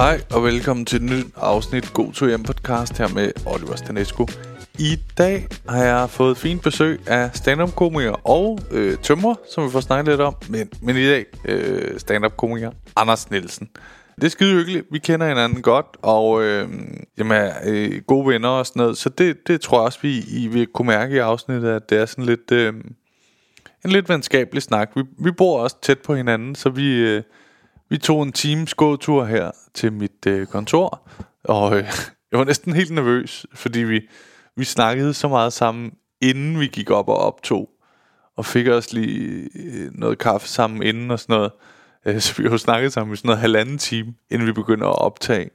Hej og velkommen til et nyt afsnit God to hjem podcast her med Oliver Stanesco. I dag har jeg fået fint besøg af stand-up komiker og øh, tømrer, som vi får snakket lidt om. Men, men i dag øh, stand-up komiker Anders Nielsen. Det er skide hyggeligt. Vi kender hinanden godt, og øh, jamen, er øh, gode venner og sådan noget. Så det, det tror jeg også, vi I vil kunne mærke i afsnittet, at det er sådan lidt... Øh, en lidt venskabelig snak. Vi, vi bor også tæt på hinanden, så vi, øh, vi tog en times gåtur her til mit øh, kontor, og øh, jeg var næsten helt nervøs, fordi vi, vi snakkede så meget sammen, inden vi gik op og optog, og fik også lige øh, noget kaffe sammen inden og sådan noget. Øh, så vi har jo snakket sammen i sådan noget halvanden time, inden vi begynder at optage.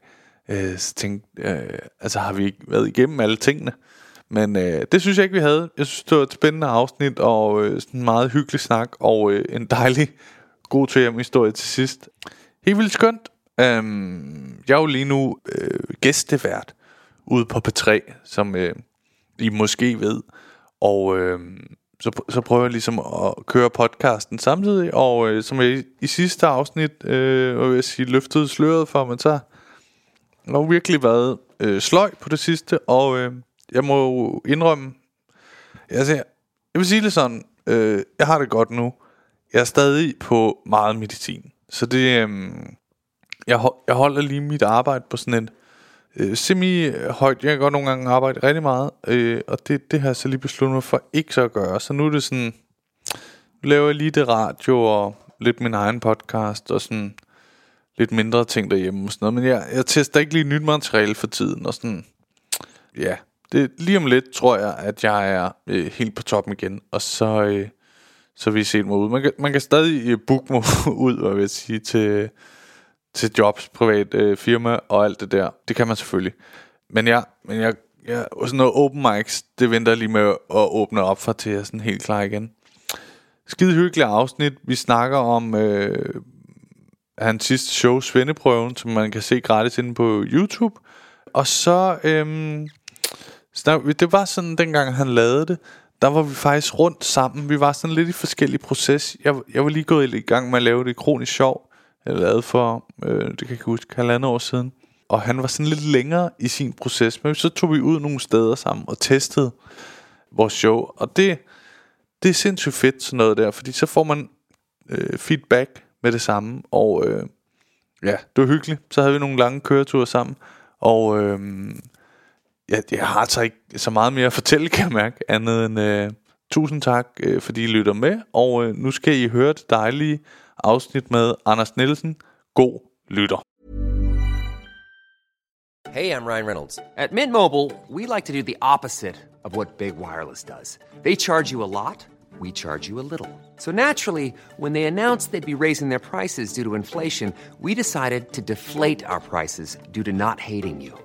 Øh, så tænkte øh, altså har vi ikke været igennem alle tingene? Men øh, det synes jeg ikke, vi havde. Jeg synes, det var et spændende afsnit, og øh, sådan en meget hyggelig snak, og øh, en dejlig god til hjem historie til sidst. Helt vildt skønt. Øhm, jeg er jo lige nu øh, gæstevært ude på P3, som øh, I måske ved. Og øh, så, så prøver jeg ligesom at køre podcasten samtidig, og øh, som jeg i, i sidste afsnit, øh, vil jeg sige, løftede sløret for, men så har virkelig været øh, sløj på det sidste, og øh, jeg må jo indrømme, altså, jeg vil sige det sådan, øh, jeg har det godt nu. Jeg er stadig på meget medicin. Så det, Øhm, jeg, jeg holder lige mit arbejde på sådan en øh, semi-højt. Jeg kan godt nogle gange arbejde rigtig meget, øh, og det, det har jeg så lige besluttet mig for ikke så at gøre. Så nu er det sådan, nu laver jeg lige det radio og lidt min egen podcast og sådan lidt mindre ting derhjemme og sådan noget. Men jeg, jeg tester ikke lige nyt materiale for tiden og sådan, ja, det, lige om lidt tror jeg, at jeg er øh, helt på toppen igen, og så, øh, så vi set mig ud. Man kan, man kan stadig øh, booke mig ud, hvad vil jeg sige, til, til jobs, privat øh, firma og alt det der. Det kan man selvfølgelig. Men ja, men jeg, jeg, sådan noget open mics, det venter jeg lige med at åbne op for til jeg sådan helt klar igen. Skide hyggeligt afsnit. Vi snakker om øh, hans sidste show, Svendeprøven, som man kan se gratis inde på YouTube. Og så... Øh, snak, det var sådan, dengang han lavede det, der var vi faktisk rundt sammen. Vi var sådan lidt i forskellige proces. Jeg, jeg var lige gået i gang med at lave det kronisk sjov. Jeg lavede for, øh, det kan jeg ikke huske, halvandet år siden. Og han var sådan lidt længere i sin proces. Men så tog vi ud nogle steder sammen og testede vores show. Og det, det er sindssygt fedt sådan noget der, fordi så får man øh, feedback med det samme. Og øh, ja, det var hyggeligt. Så havde vi nogle lange køreture sammen. Og øh, jeg, jeg har altså ikke så meget mere at fortælle, kan jeg mærke, andet end øh, tusind tak, øh, fordi I lytter med, og øh, nu skal I høre det dejlige afsnit med Anders Nielsen. God lytter. Hey, I'm Ryan Reynolds. At Mint Mobile, we like to do the opposite of what Big Wireless does. They charge you a lot, we charge you a little. So naturally, when they announced they'd be raising their prices due to inflation, we decided to deflate our prices due to not hating you.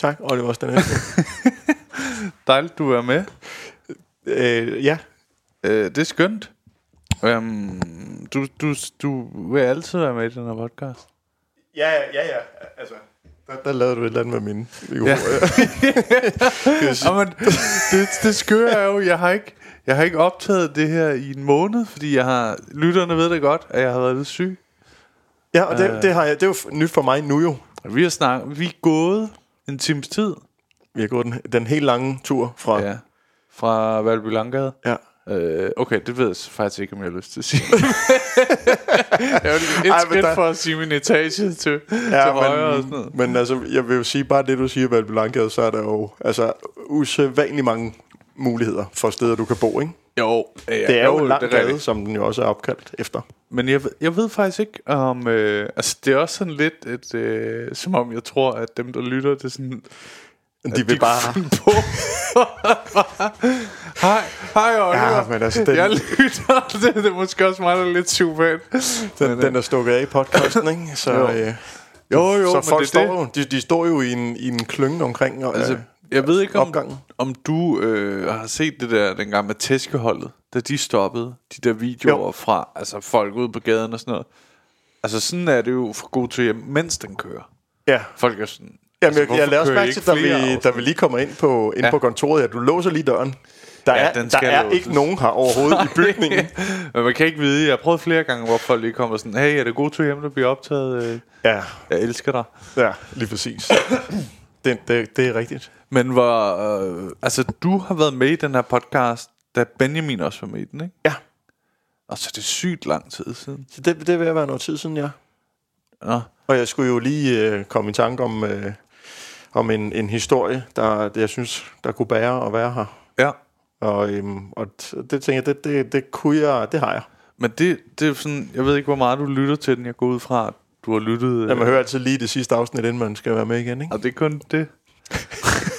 Tak, Oliver Stanelsen. Dejligt, du er med. øh, ja. Øh, det er skønt. Um, du, du, du vil altid være med i den her podcast. Ja, ja, ja. Altså, der, der lavede du et eller andet med min Ja. Jamen, det, det skører er jo, jeg har ikke... Jeg har ikke optaget det her i en måned, fordi jeg har lytterne ved det godt, at jeg har været lidt syg. ja, og det, det, har jeg, det er jo nyt for mig nu jo. Vi har snakket, vi er gået en times tid. Vi har gået den, den helt lange tur fra... Ja. Fra Valby Langgade. ja. Øh, okay, det ved jeg faktisk ikke, om jeg har lyst til at sige. jeg vil et Ej, men skridt der- for at sige min etage til, til Ja, højre og sådan noget. men, men altså, jeg vil jo sige bare det, du siger, Valby Langgade, så er der jo altså usædvanligt mange muligheder for steder, du kan bo, ikke? Jo, ja, Det er jo en lang det gade, som den jo også er opkaldt efter. Men jeg, jeg ved faktisk ikke om... Øh, altså, det er også sådan lidt, et, øh, som om jeg tror, at dem, der lytter, det er sådan... De vil bare... kunne finde på. hej, hej Oliver. Ja, men altså, den- Jeg lytter. Det, det er måske også mig, der er lidt super. Den, den er stukket af i podcasten, ikke? Så, Jo. øh, Jo, jo, så men folk det står det. jo, de, de står jo i en, i en klynge omkring. Og, Altså, øh, jeg ved ikke, om, opgangen. om du øh, har set det der dengang med tæskeholdet, da de stoppede de der videoer Jo. fra altså folk ude på gaden og sådan noget. Altså sådan er det jo for god til hjem, mens den kører. ja. Folk er sådan... Jamen, altså, jeg, jeg lader også mærke til, da vi, da vi lige kommer ind på, ind Ja. på kontoret, at du låser lige døren. Der Ja, er, den der er låses. ikke nogen her overhovedet i bygningen. Men man kan ikke vide. Jeg har prøvet flere gange, hvor folk lige kommer sådan, hey, er det god til hjem, der bliver optaget? Øh, Ja, Jeg elsker dig. ja lige præcis. Det, det, det er rigtigt. Men hvor... Øh, altså, du har været med i den her podcast, da Benjamin også var med i den, ikke? Ja, Og så er det sygt lang tid siden. så det, det vil være noget tid siden, ja. Nå. Og jeg skulle jo lige øh, komme i tanke om, øh, om en, en historie, der, det, jeg synes, der kunne bære at være her. Ja. Og, øhm, og det tænker jeg, det, det, det kunne jeg, det har jeg. Men det, det er sådan, jeg ved ikke, hvor meget du lytter til den. Jeg går ud fra, du har lyttet... Ja, man hører altid lige det sidste afsnit, inden man skal være med igen, ikke? Og det er kun det.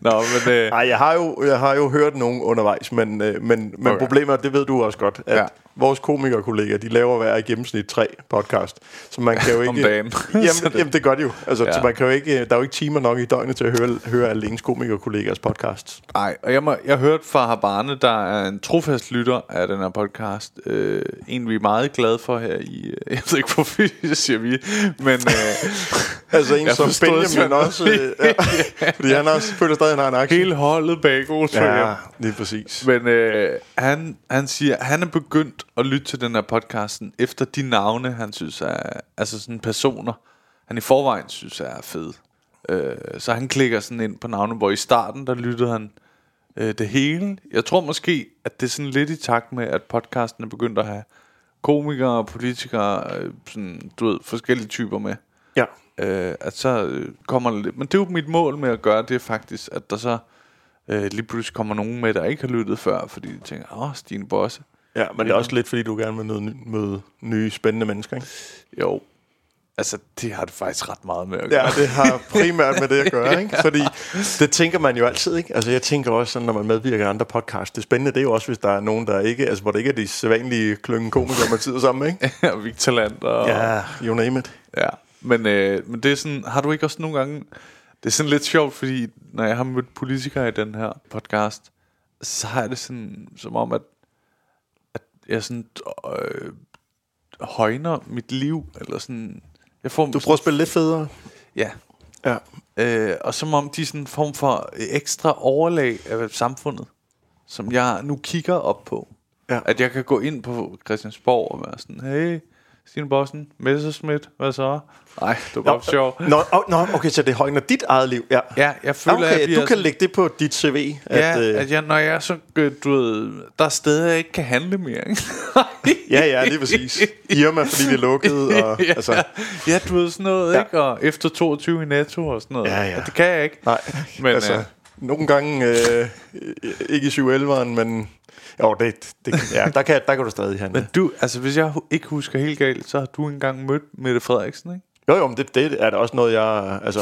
Nå, men... Øh, Nej, jeg har jo, jeg har jo hørt nogen undervejs, men, øh, men, men Okay. problemet det ved du også godt, at Ja. vores komikerkollegaer, de laver hver i gennemsnit tre podcast. Så man kan jo ikke... Om dagen. Så jamen, det- jamen, det gør de jo. Altså, Ja. så man kan jo ikke, der er jo ikke timer nok i døgnet til at høre, høre alle ens komikerkollegers podcasts. Nej, og jeg, må, jeg hørte fra Habane, der er en trofast lytter af den her podcast. Øh, en, vi er meget glade for her i... Øh, jeg ved ikke, hvorfor siger vi, men... Øh, Altså en som Benjamin også, øh, ja, fordi han også føler stadig, at han har en aktie. hele holdet bag hjem. Ja, lige præcis. Men øh, han, han siger, at han er begyndt at lytte til den her podcasten efter de navne, han synes er, altså sådan personer, han i forvejen synes er fede. Øh, så han klikker sådan ind på navne, hvor i starten, der lyttede han øh, det hele. Jeg tror måske, at det er sådan lidt i takt med, at podcasten er begyndt at have komikere og politikere, øh, sådan, du ved, forskellige typer med. Ja. Øh, at så øh, kommer der lidt. Men det er jo mit mål med at gøre det faktisk, at der så øh, lige pludselig kommer nogen med, der ikke har lyttet før, fordi de tænker, åh, Stine Bosse. ja, men det er også lidt, fordi du gerne vil møde, møde nye, spændende mennesker, ikke? Jo, altså det har det faktisk ret meget med at gøre. Ja, det har primært med det at gøre, ikke? Fordi det tænker man jo altid, ikke? Altså jeg tænker også sådan, når man medvirker andre podcasts, det spændende, det er jo også, hvis der er nogen, der ikke, altså hvor det ikke er de sædvanlige klynge komikere, man sidder sammen med, ikke? og Victor Land og... Ja, you name it. ja. Men, øh, men det er sådan, har du ikke også nogle gange... Det er sådan lidt sjovt, fordi når jeg har mødt politikere i den her podcast, så har jeg det sådan, som om, at, at jeg sådan øh, højner mit liv, eller sådan... Jeg får, Du prøver at spille lidt federe. Ja, Ja. Øh, og som om de er sådan en form for ekstra overlag af samfundet, som jeg nu kigger op på. Ja. At jeg kan gå ind på Christiansborg og være sådan, hey, Stine Bossen, Messerschmidt, hvad så? Nej, det var bare sjovt. Nå, oh, nå, okay, så det højner dit eget liv, ja. Ja, jeg føler, okay, at jeg du kan sådan- lægge det på dit CV. Ja, at, øh, at jeg, når jeg er så, øh, du ved, der er steder, jeg ikke kan handle mere, ikke? ja, ja, lige præcis. Irma, fordi er lukket. Og, ja, altså, ja, du ved sådan noget, Ja. ikke? Og efter 22 i Netto og sådan noget. Ja, ja. Og det kan jeg ikke. nej, Men, altså, øh, nogle gange, øh, ikke i 7-11'eren, men jo, det, det, ja, der, kan, der kan du stadig handle. Men du, altså hvis jeg ikke husker helt galt, så har du engang mødt Mette Frederiksen, ikke? Jo, jo, men det, det er da også noget, jeg... Altså,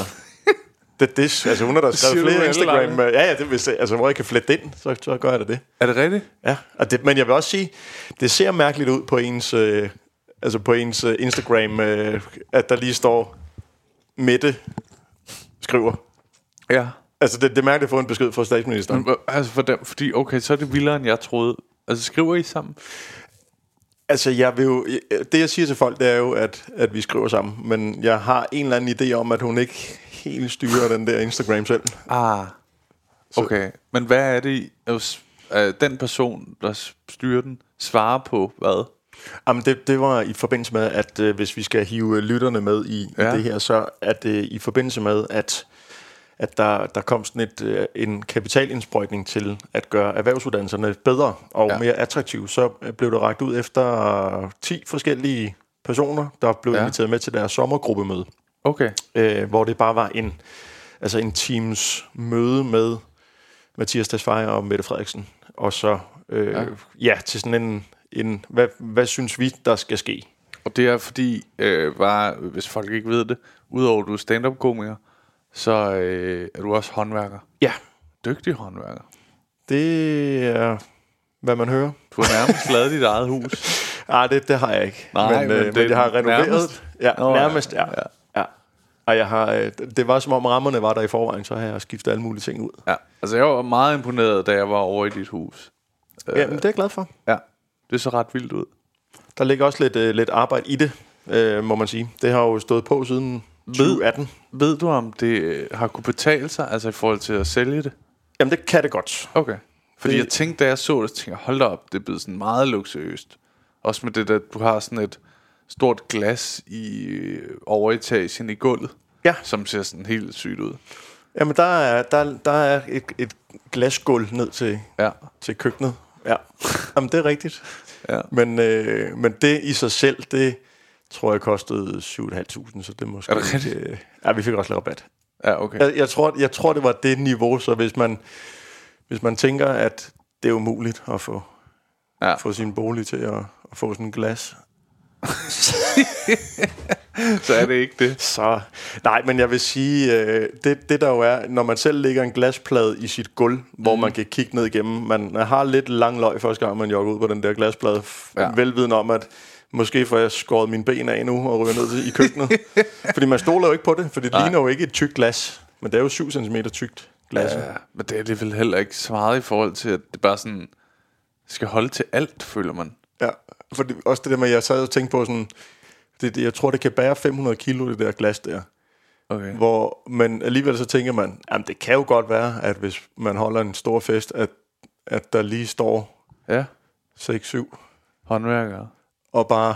det, det, altså hun har da skrevet flere Instagram... øh, Ja, ja, det, hvis, altså, hvor jeg kan flette ind, så, så gør jeg da det. Er det rigtigt? Ja, og det, men jeg vil også sige, det ser mærkeligt ud på ens, øh, altså på ens øh, Instagram, øh, at der lige står Mette skriver. Ja. Altså, det, det er mærkeligt at få en besked fra statsministeren. Men, altså for dem, fordi, okay, så er det vildere, end jeg troede. Altså skriver I sammen? Altså, jeg vil jo, det jeg siger til folk, det er jo, at, at vi skriver sammen. Men jeg har en eller anden idé om, at hun ikke helt styrer den der Instagram selv. Ah. Okay, men hvad er det, øh, den person, der styrer den, svarer på hvad? Jamen, det, det var i forbindelse med, at øh, hvis vi skal hive lytterne med i, ja. Det her, så er det i forbindelse med, at, at der, der kom sådan et, øh, en kapitalindsprøjtning til at gøre erhvervsuddannelserne bedre og ja. Mere attraktive, så øh, blev det ragt ud efter 10 forskellige personer, der blev ja. Inviteret med til deres sommergruppemøde, Okay. øh, hvor det bare var en, altså en teams møde med Mathias Tesfaye og Mette Frederiksen. Og så, øh, ja. ja, til sådan en, en hvad, hvad synes vi, der skal ske? Og det er fordi, øh, bare, hvis folk ikke ved det, udover at du er stand-up-komiker, så øh, er du også håndværker. Ja. Dygtig håndværker. Det er, hvad man hører. Du har nærmest lavet dit eget hus. Nej, det, det har jeg ikke. Nej, men, men øh, det men jeg har renoveret. nærmest. Ja, Nå, nærmest, ja. ja. ja. Og jeg har, øh, det var som om rammerne var der i forvejen, så har jeg skiftet alle mulige ting ud. Ja, altså jeg var meget imponeret, da jeg var over i dit hus. Ja, men det er jeg glad for. Ja, det så ret vildt ud. Der ligger også lidt, øh, lidt arbejde i det, øh, må man sige. Det har jo stået på siden 2018. Ved du, om det øh, har kunne betale sig, altså i forhold til at sælge det? Jamen, det kan det godt. Okay. Fordi Det- jeg tænkte, da jeg så det, tænkte jeg, hold da op, det er blevet sådan meget luksuriøst. Også med det der, du har sådan et stort glas i øh, overetagen i gulvet. Ja. Som ser sådan helt sygt ud. Jamen, der er, der, der er et, et glasgulv ned til, Ja. til køkkenet. Ja, Jamen, det er rigtigt. Ja. Men, øh, men det i sig selv, det tror jeg kostede 7.500, så det måske... Er det rigtigt? øh, Ja, vi fik også lidt rabat. Ja, okay. Jeg, jeg, tror, jeg tror, det var det niveau, så hvis man, hvis man tænker, at det er umuligt at få, Ja. få sin bolig til at, at få sådan en glas, Så er det ikke det. så... Nej, men jeg vil sige, øh, det, det der jo er, når man selv lægger en glasplade i sit gulv, hvor Mhm. man kan kigge ned igennem, man har lidt lang løg første gang, man jogger ud på den der glasplade, Ja. velviden om, at måske får jeg skåret mine ben af nu og ryger ned i køkkenet. fordi man stoler jo ikke på det, for det Nej. ligner jo ikke et tykt glas, men det er jo 7 cm tykt glas. Ja, men det er alligevel heller ikke meget i forhold til, at det bare sådan skal holde til alt, føler man. Ja, for det, også det der med, at jeg sad og tænkte på sådan, det, det, jeg tror, det kan bære 500 kilo, det der glas der. Okay. Hvor, men alligevel så tænker man, jamen det kan jo godt være, at hvis man holder en stor fest, at, at der lige står Ja, 6-7 håndværkere. Og bare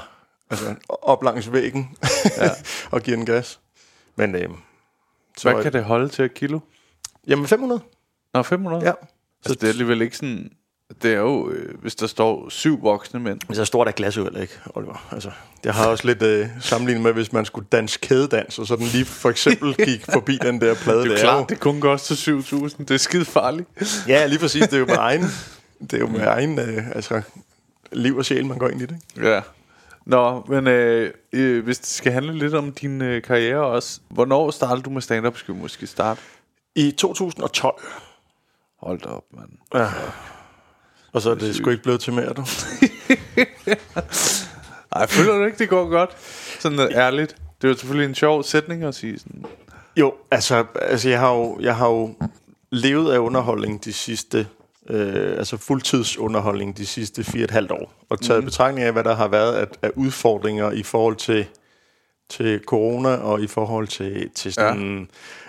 altså, op langs væggen ja. og giver en gas. Men øhm, så, Hvad kan det holde til et kilo? Jamen 500, Nå, 500? ja. Altså, det er alligevel ikke sådan... Det er jo, øh, hvis der står syv voksne mænd. Men så stort er glas jo heller ikke, Oliver. Altså, det har også lidt øh, sammenlignet med, hvis man skulle danse kædedans, og så den lige for eksempel gik forbi den der plade. Det er jo jo- klart, det kun koster 7.000. Det er skide farligt. Ja, lige præcis. Det er jo med egen, det er jo med egen øh, altså, liv og sjæl, man går ind i det. Ikke? Ja. Nå, men øh, øh, hvis det skal handle lidt om din øh, karriere også. Hvornår startede du med stand-up? Skal vi måske starte? I 2012, Hold da op, mand. ja. og så er det sgu ikke blevet til mere, du. Ej, føler du ikke, det går godt? Sådan noget ærligt. Det er jo selvfølgelig en sjov sætning at sige sådan. Jo, altså, altså jeg, har jo, jeg har jo levet af underholdning de sidste, øh, altså fuldtidsunderholdning de sidste fire og et halvt år, og taget mm. betragtning af, hvad der har været af, af udfordringer i forhold til, til corona, og i forhold til, til sådan, ja.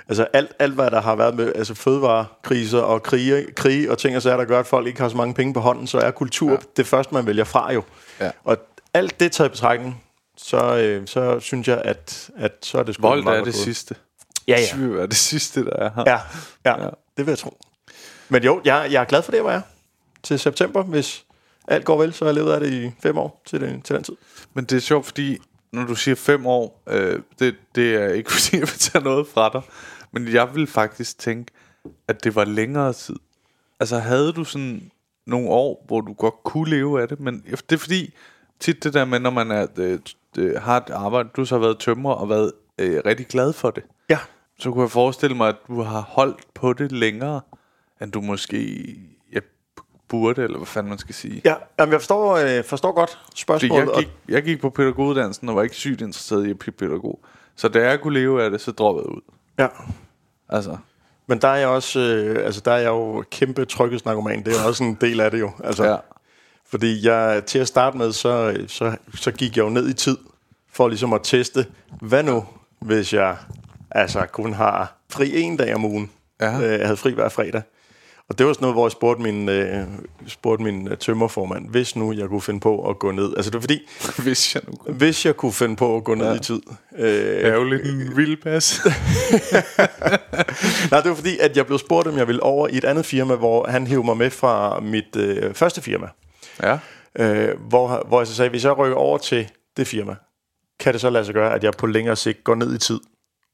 altså alt, alt, hvad der har været med, altså fødevarekriser og krige, krige og ting og sager, der gør, at folk ikke har så mange penge på hånden, så er kultur ja. det første, man vælger fra jo. Ja. Og alt det taget i betragtning, så, øh, så synes jeg, at, at så er det sgu Vold er det gået. sidste. Ja, ja. Syv er det sidste, der er her. Ja, Ja. ja, det vil jeg tro. Men jo, jeg, jeg er glad for det, hvor jeg er. Til september, hvis alt går vel, så har jeg levet af det i fem år til den, til den tid. Men det er sjovt, fordi når du siger fem år, øh, det, det er ikke fordi, jeg vil tage noget fra dig. Men jeg vil faktisk tænke, at det var længere tid. Altså havde du sådan nogle år, hvor du godt kunne leve af det, men det er fordi, tit det der med, når man er, øh, øh, har et arbejde, du så har været tømrer og været øh, rigtig glad for det, Ja, så kunne jeg forestille mig, at du har holdt på det længere, end du måske ja, burde, eller hvad fanden man skal sige. ja jamen, jeg forstår, øh, forstår godt Fordi spørgsmålet. jeg gik, jeg gik på pædagoguddannelsen og var ikke sygt interesseret i at blive pædagog. Så da jeg kunne leve af det, så droppede jeg ud. ja. Altså, Men der er jeg også, øh, altså der er jeg jo kæmpe tryghedsnarkoman. Det er også en del af det jo. Altså, ja. Fordi jeg, til at starte med, så, så, så gik jeg jo ned i tid, for ligesom at teste, hvad nu, hvis jeg altså kun har fri en dag om ugen. Ja. Øh, Jeg havde fri hver fredag. Og det var sådan noget, hvor jeg spurgte min, øh, spurgte min øh, tømmerformand, hvis nu jeg kunne finde på at gå ned. Altså det var fordi, Hvis jeg nu kunne. hvis jeg kunne finde på at gå ned ja. i tid. Øh, Det er jo lidt en vild pas. Nej, det var fordi, at jeg blev spurgt, om jeg ville over i et andet firma, hvor han hævde mig med fra mit øh, første firma. ja. Øh, hvor, hvor jeg så sagde, hvis jeg rykker over til det firma, kan det så lade sig gøre, at jeg på længere sigt går ned i tid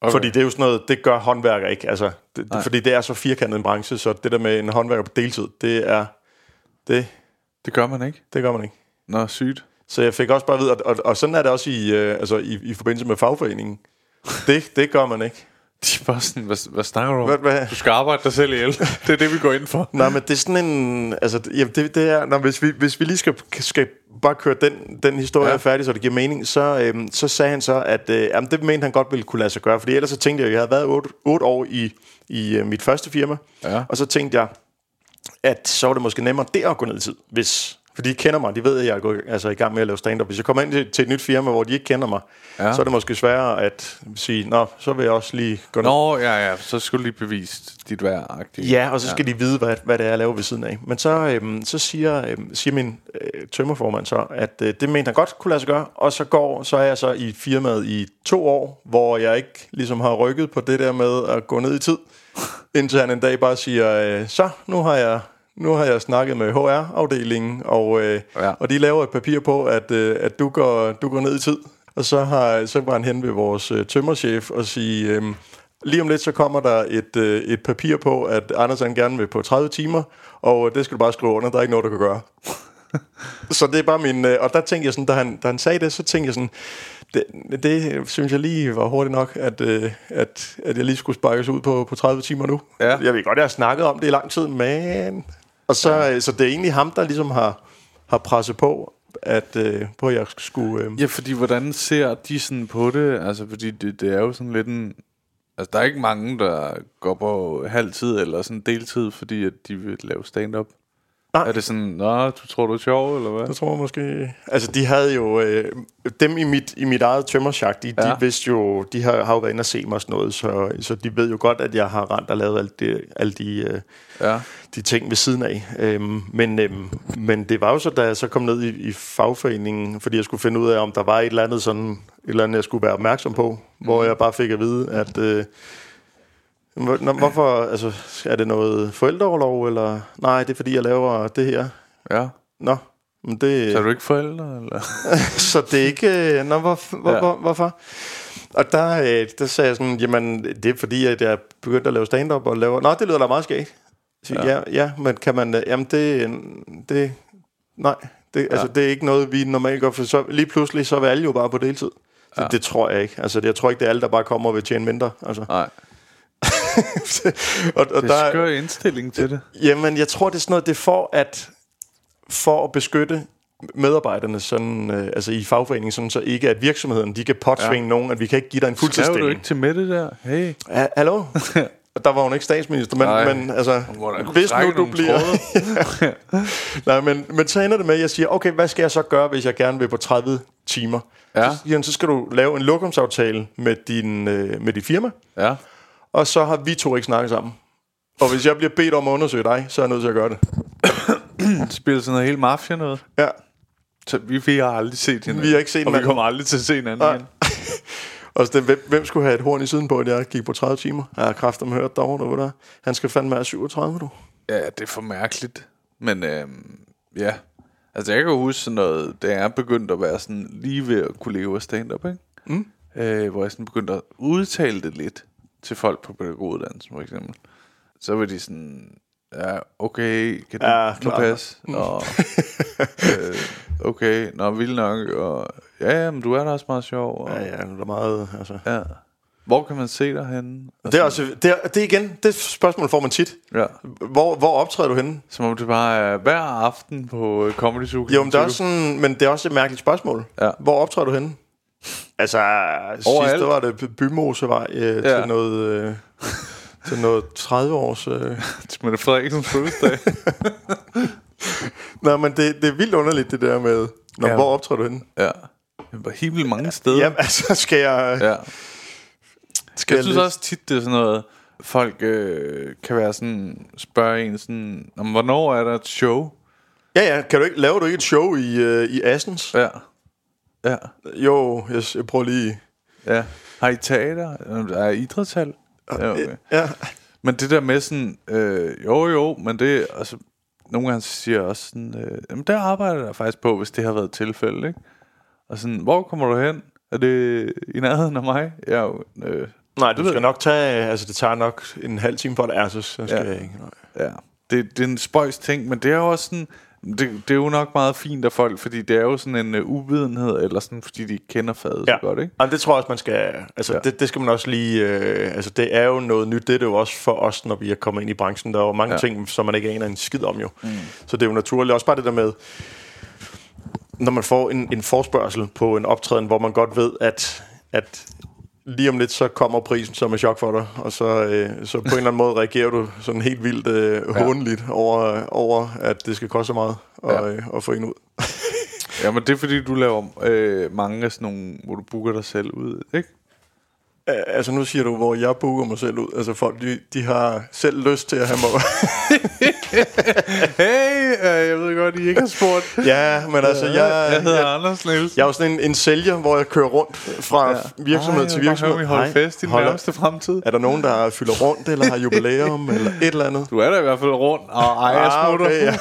Okay. Fordi det er jo sådan noget, det gør håndværker ikke. Altså, det, det, fordi det er så firkantet en branche, så det der med en håndværker på deltid, det er... Det, Det gør man ikke. det gør man ikke. Nå, sygt. Så jeg fik også bare at vide, og, og, og sådan er det også i, øh, altså i, i forbindelse med fagforeningen. Det, det gør man ikke. De er bare sådan, hvad, hvad snakker du om? Hvad- hvad? Du skal arbejde dig selv ihjel. det er det, vi går ind for. Nej, men det er sådan en... Altså, jamen, det, det er... Når, hvis, vi, hvis vi lige skal, skal bare køre den, den historie Ja. færdig, så det giver mening, så, øhm, så sagde han så, at øh, jamen, det mente han godt ville kunne lade sig gøre. Fordi ellers så tænkte jeg, at jeg havde været otte, otte år i, i øh, mit første firma. Ja. Og så tænkte jeg, at så var det måske nemmere der at gå ned i tid, hvis... For de kender mig, de ved, at jeg er gået, altså, i gang med at lave stand-up. Hvis jeg kommer ind til, til et nyt firma, hvor de ikke kender mig, Ja. så er det måske sværere at sige, nå, så vil jeg også lige gå ned. Nå, ja, ja. Så skulle lige bevise dit værd. Ja, og så skal ja. de vide, hvad, hvad det er, jeg laver ved siden af. Men så, øhm, så siger, øhm, siger min øh, tømmerformand så, at øh, det mente han godt kunne lade sig gøre. Og så går, så er jeg så i firmaet i to år, hvor jeg ikke ligesom har rykket på det der med at gå ned i tid. Indtil han en dag bare siger, øh, så nu har jeg nu har jeg snakket med HR-afdelingen, og, øh, Ja. og de laver et papir på, at, øh, at du, går, du går ned i tid. Og så, har, så var han hen ved vores øh, tømmerchef og sige, øh, lige om lidt så kommer der et, øh, et papir på, at Anders han gerne vil på 30 timer, og øh, det skal du bare skrive under, der er ikke noget, du kan gøre. så det er bare min... Øh, og der tænkte jeg sådan, da han, da han sagde det, så tænkte jeg sådan, det, det synes jeg lige var hurtigt nok, at, øh, at, at jeg lige skulle sparkes ud på, på 30 timer nu. Ja. Jeg ved godt, jeg har snakket om det i lang tid, men... Og så, ja. så det er egentlig ham, der ligesom har, har presset på, at, øh, på, at jeg skulle... Øh, Ja, fordi hvordan ser de sådan på det? Altså, fordi det, det er jo sådan lidt en... Altså, der er ikke mange, der går på halvtid eller sådan deltid, fordi at de vil lave stand-up. Nej. Er det sådan, nå, du tror, du er sjov, eller hvad? Jeg tror måske... Altså, de havde jo... Øh, dem i mit, i mit eget tømmersjak, de. Ja. de vidste jo... De har, har jo været inde og se mig og sådan noget, så, så de ved jo godt, at jeg har rent og lavet alle de, alle de, øh, Ja. de ting ved siden af. Øhm, men, øhm, men det var jo så, da jeg så kom ned i, i fagforeningen, fordi jeg skulle finde ud af, om der var et eller andet sådan... Et eller andet, jeg skulle være opmærksom på, mm. hvor jeg bare fik at vide, at... Øh, hvor- hvorfor... Altså, er det noget forældreoverlov, eller... Nej, det er fordi, jeg laver det her. Ja. Nå, men det... Så er du ikke forældre, eller? Så det er ikke... øh, Nå, hvor, hvor, Ja. ja. hvor, hvorfor? Og der, øh, der sagde jeg sådan, jamen, det er fordi, at jeg begyndte at lave stand-up og lave... Nå, det lyder da meget skægt. Så, Ja. ja. ja, ja, men kan man... øh, Jamen, det... det nej, det, altså, det er ikke noget, vi normalt gør, for så lige pludselig, så er alle jo bare på deltid. Så Ja. ja. det tror jeg ikke. Altså, det, jeg tror ikke, det er alle, der bare kommer og vil tjene mindre. Altså. Nej, og, og det er skør indstilling til det. Jamen, jeg tror, det er sådan noget, det er for at, for at beskytte medarbejderne sådan, øh, altså i fagforeningen, sådan, så ikke at virksomheden, de kan påtvinge ja. nogen, at vi kan ikke give dig en Skrev du fuldtidsstilling. ikke til Mette der? Hey, Ha- Hallo? Og der var hun ikke statsminister, Nej. men, men altså, hvis nu du bliver... tråde. Nej, men, men så ender det med, at jeg siger, okay, hvad skal jeg så gøre, hvis jeg gerne vil på 30 timer? Ja. Så, siger han, så skal du lave en lokumsaftale med din, øh, med dit firma, ja. Og så har vi to ikke snakket sammen. Og hvis jeg bliver bedt om at undersøge dig, så er jeg nødt til at gøre det. Det sådan noget helt mafia noget. Ja, Så vi, vi har aldrig set hinanden. Vi har ikke set Og vi hinanden. kommer aldrig til at se hinanden Nej. igen. Og så det, hvem, hvem skulle have et horn i siden på, at jeg gik på 30 timer? Jeg har kræfter med hørt derovre, der, der. Han skal fandme være 37, du. Ja, det er for mærkeligt. Men øhm, ja, altså jeg kan huske sådan noget, da jeg begyndte at være sådan lige ved at kunne leve af stand-up, ikke? Mm. Øh, hvor jeg sådan begyndte at udtale det lidt til folk på pædagoguddannelsen, for eksempel. Så var de sådan, ja, okay, kan du Ja, nu passe? Og, øh, okay, nå, vildt nok, og ja, ja, men du er da også meget sjov. Og, Ja, ja, det er meget, altså. ja. Hvor kan man se dig henne? Og Det er, også, det, er, det er igen, det spørgsmål får man tit. Ja. Hvor, hvor optræder du henne? Som om det bare er hver aften på øh, Comedy Zoo. Jo, men det er også sådan, men det er også et mærkeligt spørgsmål. Ja. Hvor optræder du henne? Altså, sidst Overalt. der var det By- Bymosevej øh, Ja. til noget... Øh, til noget 30 års... Øh. til Mette Frederiksens fødselsdag. Nej, men det, det er vildt underligt, det der med... Nå, Ja. hvor optræder du henne? ja. Var helt mange steder. Jamen, altså, skal jeg... Ja. Skal Jeg synes lidt- også tit, det er sådan noget, folk øh, kan være sådan, spørge en sådan, om hvornår er der et show? Ja, ja. Kan du ikke, laver du ikke et show i, øh, i Assens? Ja. Ja. Jo, jeg, jeg prøver lige... Ja. Har I teater? Er I idrætshal? Ja, okay. Ja, Men det der med sådan, øh, jo jo, men det, altså, nogle gange siger jeg også sådan, øh, jamen der arbejder jeg faktisk på, hvis det har været et tilfælde, ikke? Og sådan, hvor kommer du hen? Er det i nærheden af mig? Ja, øh, Nej, du skal nok tage... Altså, det tager nok en halv time for det er, så, så skal Ja. jeg ikke. Nej. Ja, det, det er en spøjs ting, men det er jo også sådan... Det, det er jo nok meget fint af folk, fordi det er jo sådan en uh, uvidenhed, eller sådan, fordi de ikke kender faget så godt, ikke? Jamen, det tror jeg også, man skal... Altså, Ja. ja. det, det skal man også lige... Øh, altså, det er jo noget nyt. Det er det jo også for os, når vi er kommet ind i branchen. Der er jo mange Ja. ja. ting, som man ikke aner en skid om, jo. Mm. Så det er jo naturligt. Også bare det der med... Når man får en, en forspørgsel på en optræden, hvor man godt ved, at, at lige om lidt, så kommer prisen som er chok for dig, og så, øh, så på en eller anden måde reagerer du sådan helt vildt øh, Ja. håndeligt over, over, at det skal koste så meget at, Ja. øh, at få en ud. Ja, men det er fordi, du laver øh, mange af sådan nogle, hvor du booker dig selv ud, ikke? Øh, Altså nu siger du, hvor jeg booker mig selv ud. Altså folk, de, de har selv lyst til at have mig. Hey, øh, jeg ved godt, I ikke har spurgt. ja, men altså jeg, jeg hedder jeg, Anders Nielsen. jeg er jo sådan en, en sælger, hvor jeg kører rundt fra ja. virksomhed Ej, til virksomhed. høre, om I holder fest i den nærmeste fremtid. Er der nogen, der fylder rundt, eller har jubilæum, eller et eller andet? Du er da i hvert fald rundt, og ej, jeg Ah, smutter. okay, ja.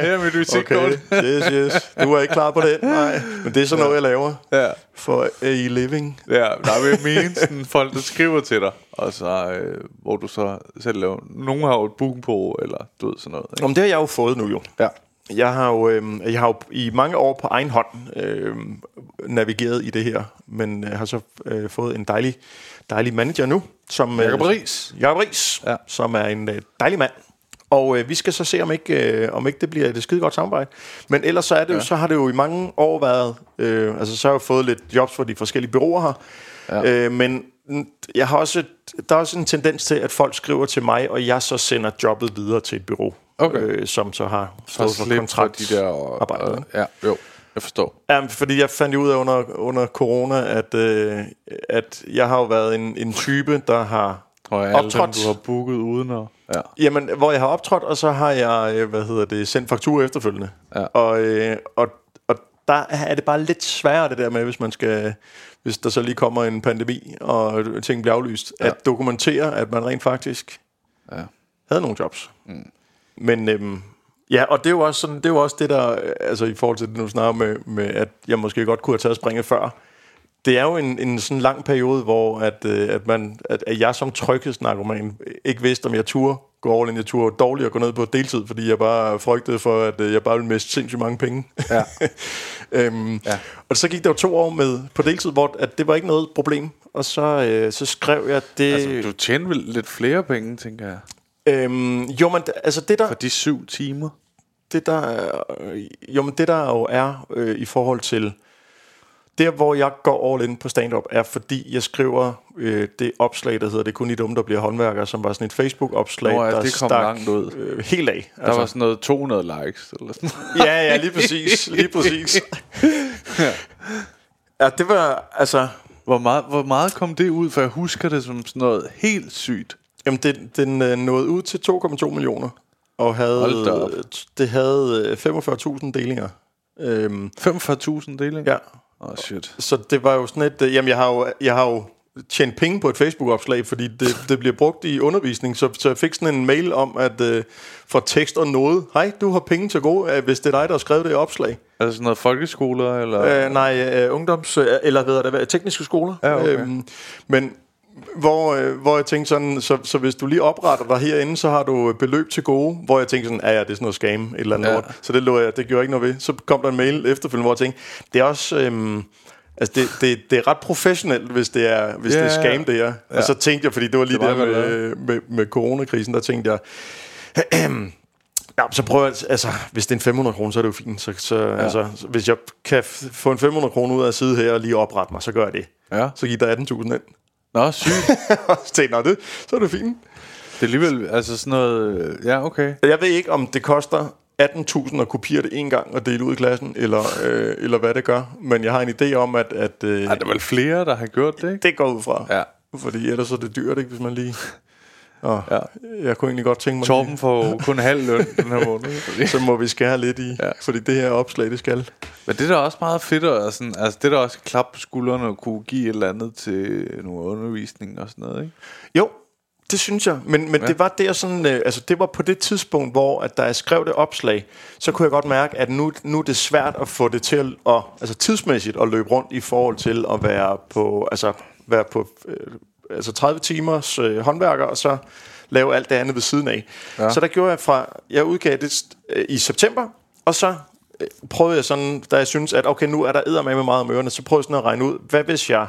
Her er mit visitkort. Okay, yes, yes. Du er ikke klar på den? Nej. Men det er sådan noget, jeg laver Ja. for a living. Ja, der er mene sådan folk, der skriver til dig, og så, øh, hvor du så selv laver... Nogen har jo et bookingbureau, eller du ved sådan noget. Ikke? Om det har jeg jo fået nu jo. Ja. Jeg har jo, øh, jeg har jo i mange år på egen hånd øh, navigeret i det her, men jeg har så øh, fået en dejlig, dejlig manager nu, som øh, Jacob Riis. Jacob Riis, Ja. som er en øh, dejlig mand. Og øh, vi skal så se, om ikke, øh, om ikke det bliver et skide godt samarbejde. Men ellers så, er det jo, så har det jo i mange år været... Øh, altså, så har jeg fået lidt jobs for de forskellige byråer her. Ja. Øh, men jeg har også, der er også en tendens til, at folk skriver til mig, og jeg så sender jobbet videre til et bureau, Okay. øh, som så har stået for for kontrakt. de der... Og, arbejde, og, ja, jo, jeg forstår. Ja, fordi jeg fandt ud af under, under corona, at, øh, at jeg har jo været en, en type, der har Og alle dem, optrådt, du har booket uden at... Ja. jamen, hvor jeg har optrådt, og så har jeg, øh, hvad hedder det, sendt fakturer efterfølgende. Ja. Og, øh, og, og der er det bare lidt sværere det der med, hvis man skal, hvis der så lige kommer en pandemi, og ting bliver aflyst, ja. at dokumentere, at man rent faktisk Ja. havde nogle jobs. Mm. Men øhm, ja, og det er jo også sådan, det er jo også det der, altså i forhold til det, du snakker med, med, at jeg måske godt kunne have taget springet før. Det er jo en, en sådan lang periode, hvor at, øh, at, man, at, at jeg som tryghedsnarkoman ikke vidste, om jeg turde gå all in. Jeg turde dårligt at gå ned på deltid, fordi jeg bare frygtede for, at øh, jeg bare ville miste sindssygt mange penge. Ja. øhm, Ja. Og så gik der jo to år med på deltid, hvor at det var ikke noget problem. Og så, øh, så skrev jeg det... Altså, du tjener vel lidt flere penge, tænker jeg, øhm, jo, men altså det der... for de syv timer. det der, er- øh, jo, men det der jo er øh, i forhold til der, hvor jeg går all in på stand-up, er fordi jeg skriver øh, det opslag, der hedder Det er kun de dumme, der bliver håndværker, som var sådan et Facebook-opslag, Nå ja, der det kom stak langt ud. Øh, helt af. Der var sådan noget 200 likes, eller sådan ja, ja, lige præcis. Lige præcis. ja, det var, altså... Hvor meget, hvor meget kom det ud? For jeg husker det som sådan noget helt sygt. Jamen, det, den øh, nåede ud til 2,2 millioner, og havde, det havde øh, 45.000 delinger. Øhm, 45.000 deling? ja, oh, shit. Så det var jo sådan et... øh, Jamen, jeg har jo, jeg har jo tjent penge på et Facebook-opslag, fordi det, det bliver brugt i undervisning, så, så jeg fik sådan en mail om, at uh, for tekst og noget, hej, du har penge til gode, øh, hvis det er dig, der har skrevet det opslag. Er det sådan noget folkeskoler, eller? Uh, nej, uh, ungdoms... Uh, eller hvad er det, tekniske skoler. Ja, okay. Øhm, men hvor, øh, hvor jeg tænkte sådan, så, så hvis du lige opretter dig herinde, så har du beløb til gode, hvor jeg tænkte sådan, ja, ja, det er sådan noget scam, et eller andet Ja. ja. Så det, lå jeg, det gjorde jeg ikke noget ved. Så kom der en mail efterfølgende, hvor jeg tænkte, det er også... Øhm, Altså det, det, det er ret professionelt, hvis det er, hvis Ja, det er scam, det er. Ja. Og så tænkte jeg, fordi det var lige Det var der med, med, med coronakrisen, der tænkte jeg, Ja, så prøver jeg, altså, hvis det er en 500 kroner, så er det jo fint. Så, så ja. altså, så hvis jeg kan få en 500 kroner ud af at sidde her og lige oprette mig, så gør jeg det. Ja. Så giver der 18.000 ind. Nå, sygt. Og så tænkte "Nå, det, så er det fint. Det er alligevel, altså sådan noget... Ja, okay. Jeg ved ikke, om det koster 18.000 at kopiere det en gang og dele ud i klassen, eller, øh, eller hvad det gør. Men jeg har en idé om, at, at øh, Er der vel flere, der har gjort det, ikke? det går ud fra. Ja. Fordi ellers er det dyrt, ikke, hvis man lige... Og Ja. Jeg kunne egentlig godt tænke mig... Torben får jo kun halv løn den her måned. Så må vi skære lidt i, Ja. fordi det her opslag, det skal. Men det er da også meget fedt, at sådan, altså det er da også klap på skuldrene at kunne give et eller andet til nogle undervisning og sådan noget, ikke? Jo, det synes jeg. Men, men Ja. det var der sådan, øh, altså det var på det tidspunkt, hvor at da jeg skrev det opslag, så kunne jeg godt mærke, at nu, nu er det svært at få det til at, at, altså tidsmæssigt at løbe rundt i forhold til at være på, altså være på, øh, altså 30 timers øh, håndværker, og så lave alt det andet ved siden af. Ja. Så der gjorde jeg fra, jeg udgav det øh, i september, og så øh, prøvede jeg sådan, da jeg synes, at okay, nu er der eddermame med meget om ørerne, så prøvede jeg sådan at regne ud, hvad hvis jeg,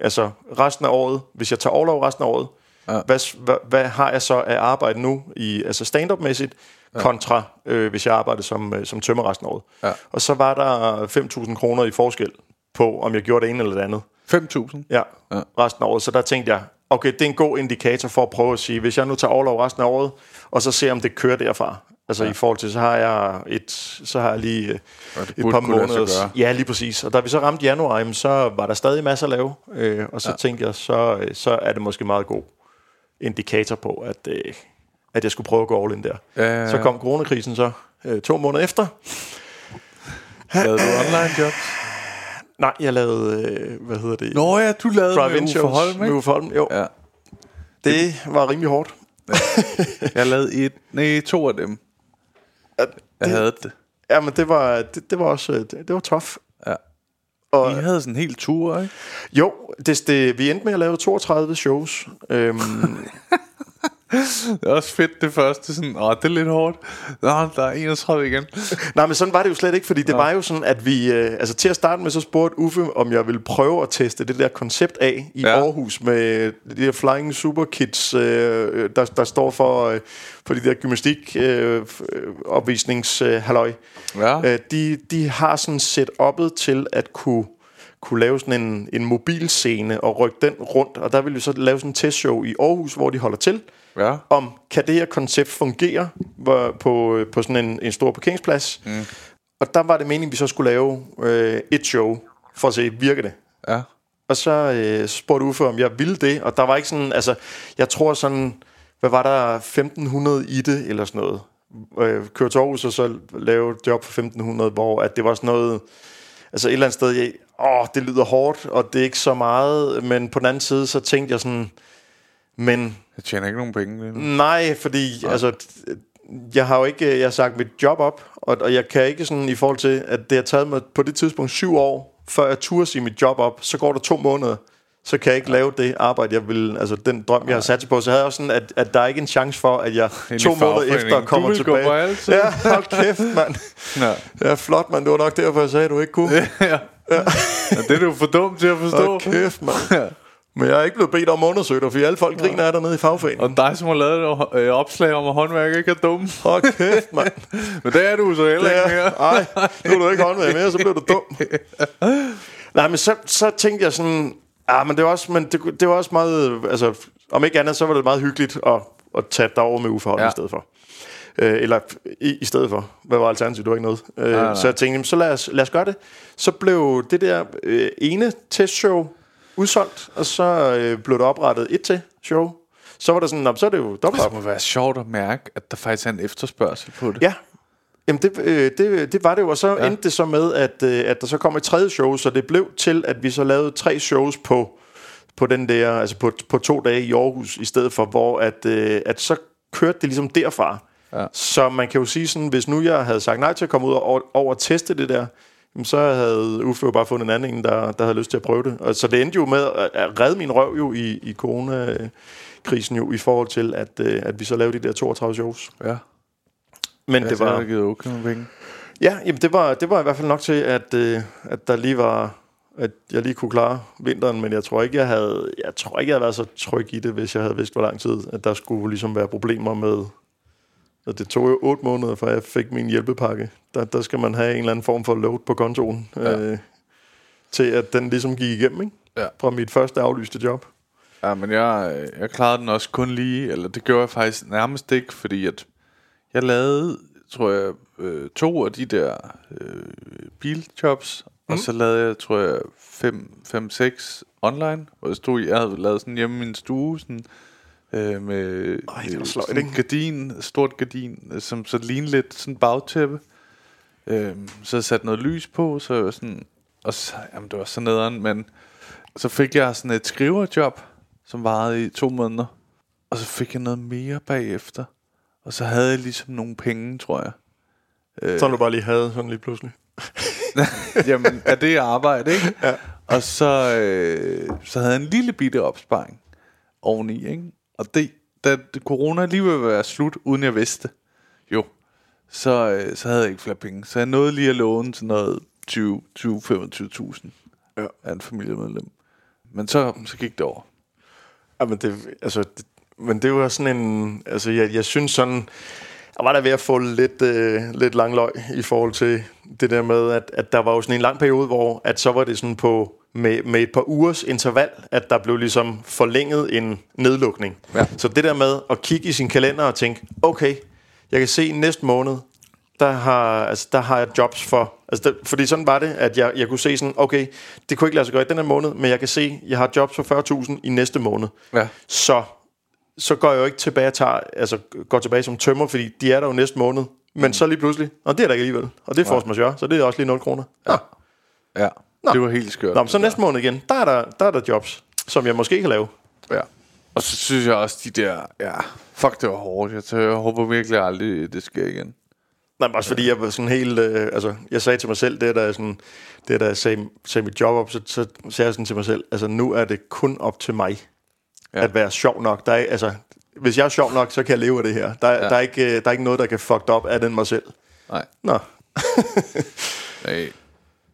altså resten af året, hvis jeg tager overlov resten af året, ja. hvad, hvad, hvad har jeg så af arbejde nu, i, altså stand-up-mæssigt, ja. kontra øh, hvis jeg arbejdede som, øh, som tømmer resten af året. Ja. Og så var der 5.000 kroner i forskel på, om jeg gjorde det ene eller det andet. 5.000? Ja, ja, resten af året. Så der tænkte jeg, okay, det er en god indikator for at prøve at sige, hvis jeg nu tager overlov resten af året, og så ser om det kører derfra. Altså ja. i forhold til, så har jeg et, så har jeg lige et par måneder. Ja, lige præcis. Og da vi så ramte januar, så var der stadig masser at lave. Øh, og så ja. tænkte jeg, så, øh, så er det måske meget god indikator på, at, øh, at jeg skulle prøve at gå all in der. Ja, ja, ja. Så kom coronakrisen så øh, to måneder efter. Lavede du online jobs? Nej, jeg lavede, øh, hvad hedder det? Nå ja, du lavede med Uffe Holm, ikke? Med Uffe Holm, jo. Ja. Det var rimelig hårdt. Ja. Jeg lavede et, nej, to af dem. Ja, det, jeg havde det. Ja, men det var, det, det var også, det, det var tough. Ja. Og, I havde sådan en helt tur, ikke? Jo, det, det, vi endte med at lave 32 shows. Øhm, det er også fedt det første sådan, åh, det er lidt hårdt. Nå, der er 31 igen. Nej, men sådan var det jo slet ikke, fordi det ja. var jo sådan, at vi, øh, altså til at starte med, så spurgte Uffe, om jeg ville prøve at teste det der koncept af i ja. Aarhus med de der Flying Super Kids, øh, der, der står for, øh, for de der gymnastik øh, opvisnings øh, halløj. Ja. Øh, de, de har sådan set oppet til at kunne kunne lave sådan en, en mobilscene og rykke den rundt. Og der vil vi så lave sådan en testshow i Aarhus, hvor de holder til ja. om kan det her koncept fungere på, på sådan en, en stor parkeringsplads. Mm. Og der var det meningen, at vi så skulle lave øh, et show, for at se, virker det? Ja. Og så øh, spurgte Uffe, om jeg ville det, og der var ikke sådan, altså, jeg tror sådan, hvad var der, 1500 i det, eller sådan noget. Øh, kørte til Aarhus, og så lave job for 1500, hvor at det var sådan noget, altså et eller andet sted, jeg, åh, det lyder hårdt, og det er ikke så meget, men på den anden side, så tænkte jeg sådan, men... Jeg tjener ikke nogen penge lige nu. Nej, fordi Nej. altså, jeg har jo ikke jeg har sagt mit job op, og, og jeg kan ikke sådan i forhold til, at det har taget mig på det tidspunkt syv år, før jeg turde sige mit job op, så går der to måneder, så kan jeg ikke lave det arbejde, jeg vil, altså den drøm, jeg har sat på. Så havde jeg også sådan, at, at der er ikke en chance for, at jeg to måneder efter kommer du tilbage. Gå på alt, ja, hold kæft, mand. ja. ja, flot, mand. Det var nok derfor, jeg sagde, at du ikke kunne. ja. ja. ja. det er du for dumt til at forstå. Hold kæft, mand. Ja. Men jeg er ikke blevet bedt om at undersøge dig, for alle folk griner af dig nede i fagforeningen. Og dig, som har lavet et øh, opslag om, at håndværk ikke er dum. Hold kæft, mand. Men det er du så heller ikke mere. Nej, nu er du ikke håndværk mere, så bliver du dum. Nej, men så, så tænkte jeg sådan... Ja, men det var også, men det, det var også meget... Altså, om ikke andet, så var det meget hyggeligt at, at tage dig over med uforhold ja. i stedet for. Øh, eller i, i stedet for. Hvad var alternativet? Det var ikke noget. Øh, nej, nej. Så jeg tænkte, så lad os, lad os gøre det. Så blev det der øh, ene testshow udsolgt, og så øh, blev der oprettet et til show. Så var der sådan, så er det jo dobbelt Det må være sjovt at mærke, at der faktisk er en efterspørgsel på det. Ja, Jamen det, øh, det, det var det jo, og så ja. endte det så med, at, øh, at der så kom et tredje show, så det blev til, at vi så lavede tre shows på, på den der, altså på, på to dage i Aarhus, i stedet for, hvor at, øh, at så kørte det ligesom derfra. Ja. Så man kan jo sige sådan, hvis nu jeg havde sagt nej til at komme ud og over og teste det der, jamen, så havde Uffe jo bare fundet en anden, der, der havde lyst til at prøve det. Og så det endte jo med at redde min røv jo i, i corona-krisen jo, i forhold til, at, øh, at vi så lavede de der 32 shows. Ja. Men ja, det var... givet okay penge. Ja, jamen det var, det var i hvert fald nok til, at, øh, at der lige var at jeg lige kunne klare vinteren, men jeg tror ikke, jeg havde, jeg tror ikke, jeg havde været så tryg i det, hvis jeg havde vidst, hvor lang tid, at der skulle ligesom være problemer med, og det tog jo otte måneder, før jeg fik min hjælpepakke. Der, der skal man have en eller anden form for load på kontoen, ja. øh, til at den ligesom gik igennem, ikke? Ja. Fra mit første aflyste job. Ja, men jeg, jeg klarede den også kun lige, eller det gjorde jeg faktisk nærmest ikke, fordi at jeg lavede, tror jeg, øh, to af de der øh, biljobs, mm. og så lavede jeg, tror jeg, fem, fem, seks online, hvor jeg stod, jeg havde lavet sådan hjemme i min stue, sådan øh, med Ej, det var sløjt, sådan ikke? gardin, stort gardin, som så lignede lidt sådan bagtæppe. Øh, så jeg sat noget lys på, så jeg var sådan, og så, jamen det var så nederen, men så fik jeg sådan et skriverjob, som varede i to måneder, og så fik jeg noget mere bagefter, og så havde jeg ligesom nogle penge, tror jeg. Så du bare lige havde sådan lige pludselig. Jamen, er det arbejde, ikke? Ja. Og så, øh, så havde jeg en lille bitte opsparing oveni, ikke? Og det, da corona lige ville være slut, uden jeg vidste jo, så, øh, så havde jeg ikke flere penge. Så jeg nåede lige at låne til noget 20-25.000 Ja. af en familiemedlem. Men så, så gik det over. Ja, men det, altså, det, men det var sådan en... Altså, jeg, jeg synes sådan... Jeg var der ved at få lidt, øh, lidt lang løg i forhold til det der med, at, at der var jo sådan en lang periode, hvor at så var det sådan på med, med et par ugers interval, at der blev ligesom forlænget en nedlukning. Ja. Så det der med at kigge i sin kalender og tænke, okay, jeg kan se næste måned, der har, altså, der har jeg jobs for... Altså, der, fordi sådan var det, at jeg, jeg kunne se sådan, okay, det kunne ikke lade sig gøre i den her måned, men jeg kan se, jeg har jobs for 40.000 i næste måned. Ja. Så, så går jeg jo ikke tilbage og tager, altså, går tilbage som tømmer, fordi de er der jo næste måned. Men mm. så lige pludselig, og det er der ikke alligevel. Og det er force majeure, så det er også lige 0 kroner. Ja. Ja, Nå. det var helt skørt. Nå, men så næste måned igen, der er der, der er der jobs, som jeg måske kan lave. Ja. Og så synes jeg også, de der... Ja, fuck, det var hårdt. Jeg, tør, jeg håber virkelig aldrig, det sker igen. Nej, men også fordi jeg var sådan helt... Øh, altså, jeg sagde til mig selv, det der sådan... Det der sagde, sagde mit job op, så, så sagde jeg sådan til mig selv, altså nu er det kun op til mig Ja. at være sjov nok. Der er, altså, hvis jeg er sjov nok, så kan jeg leve af det her. Der, ja. der, er, ikke, øh, der er ikke noget, der kan fucked op af den mig selv. Nej. Nå, Nej.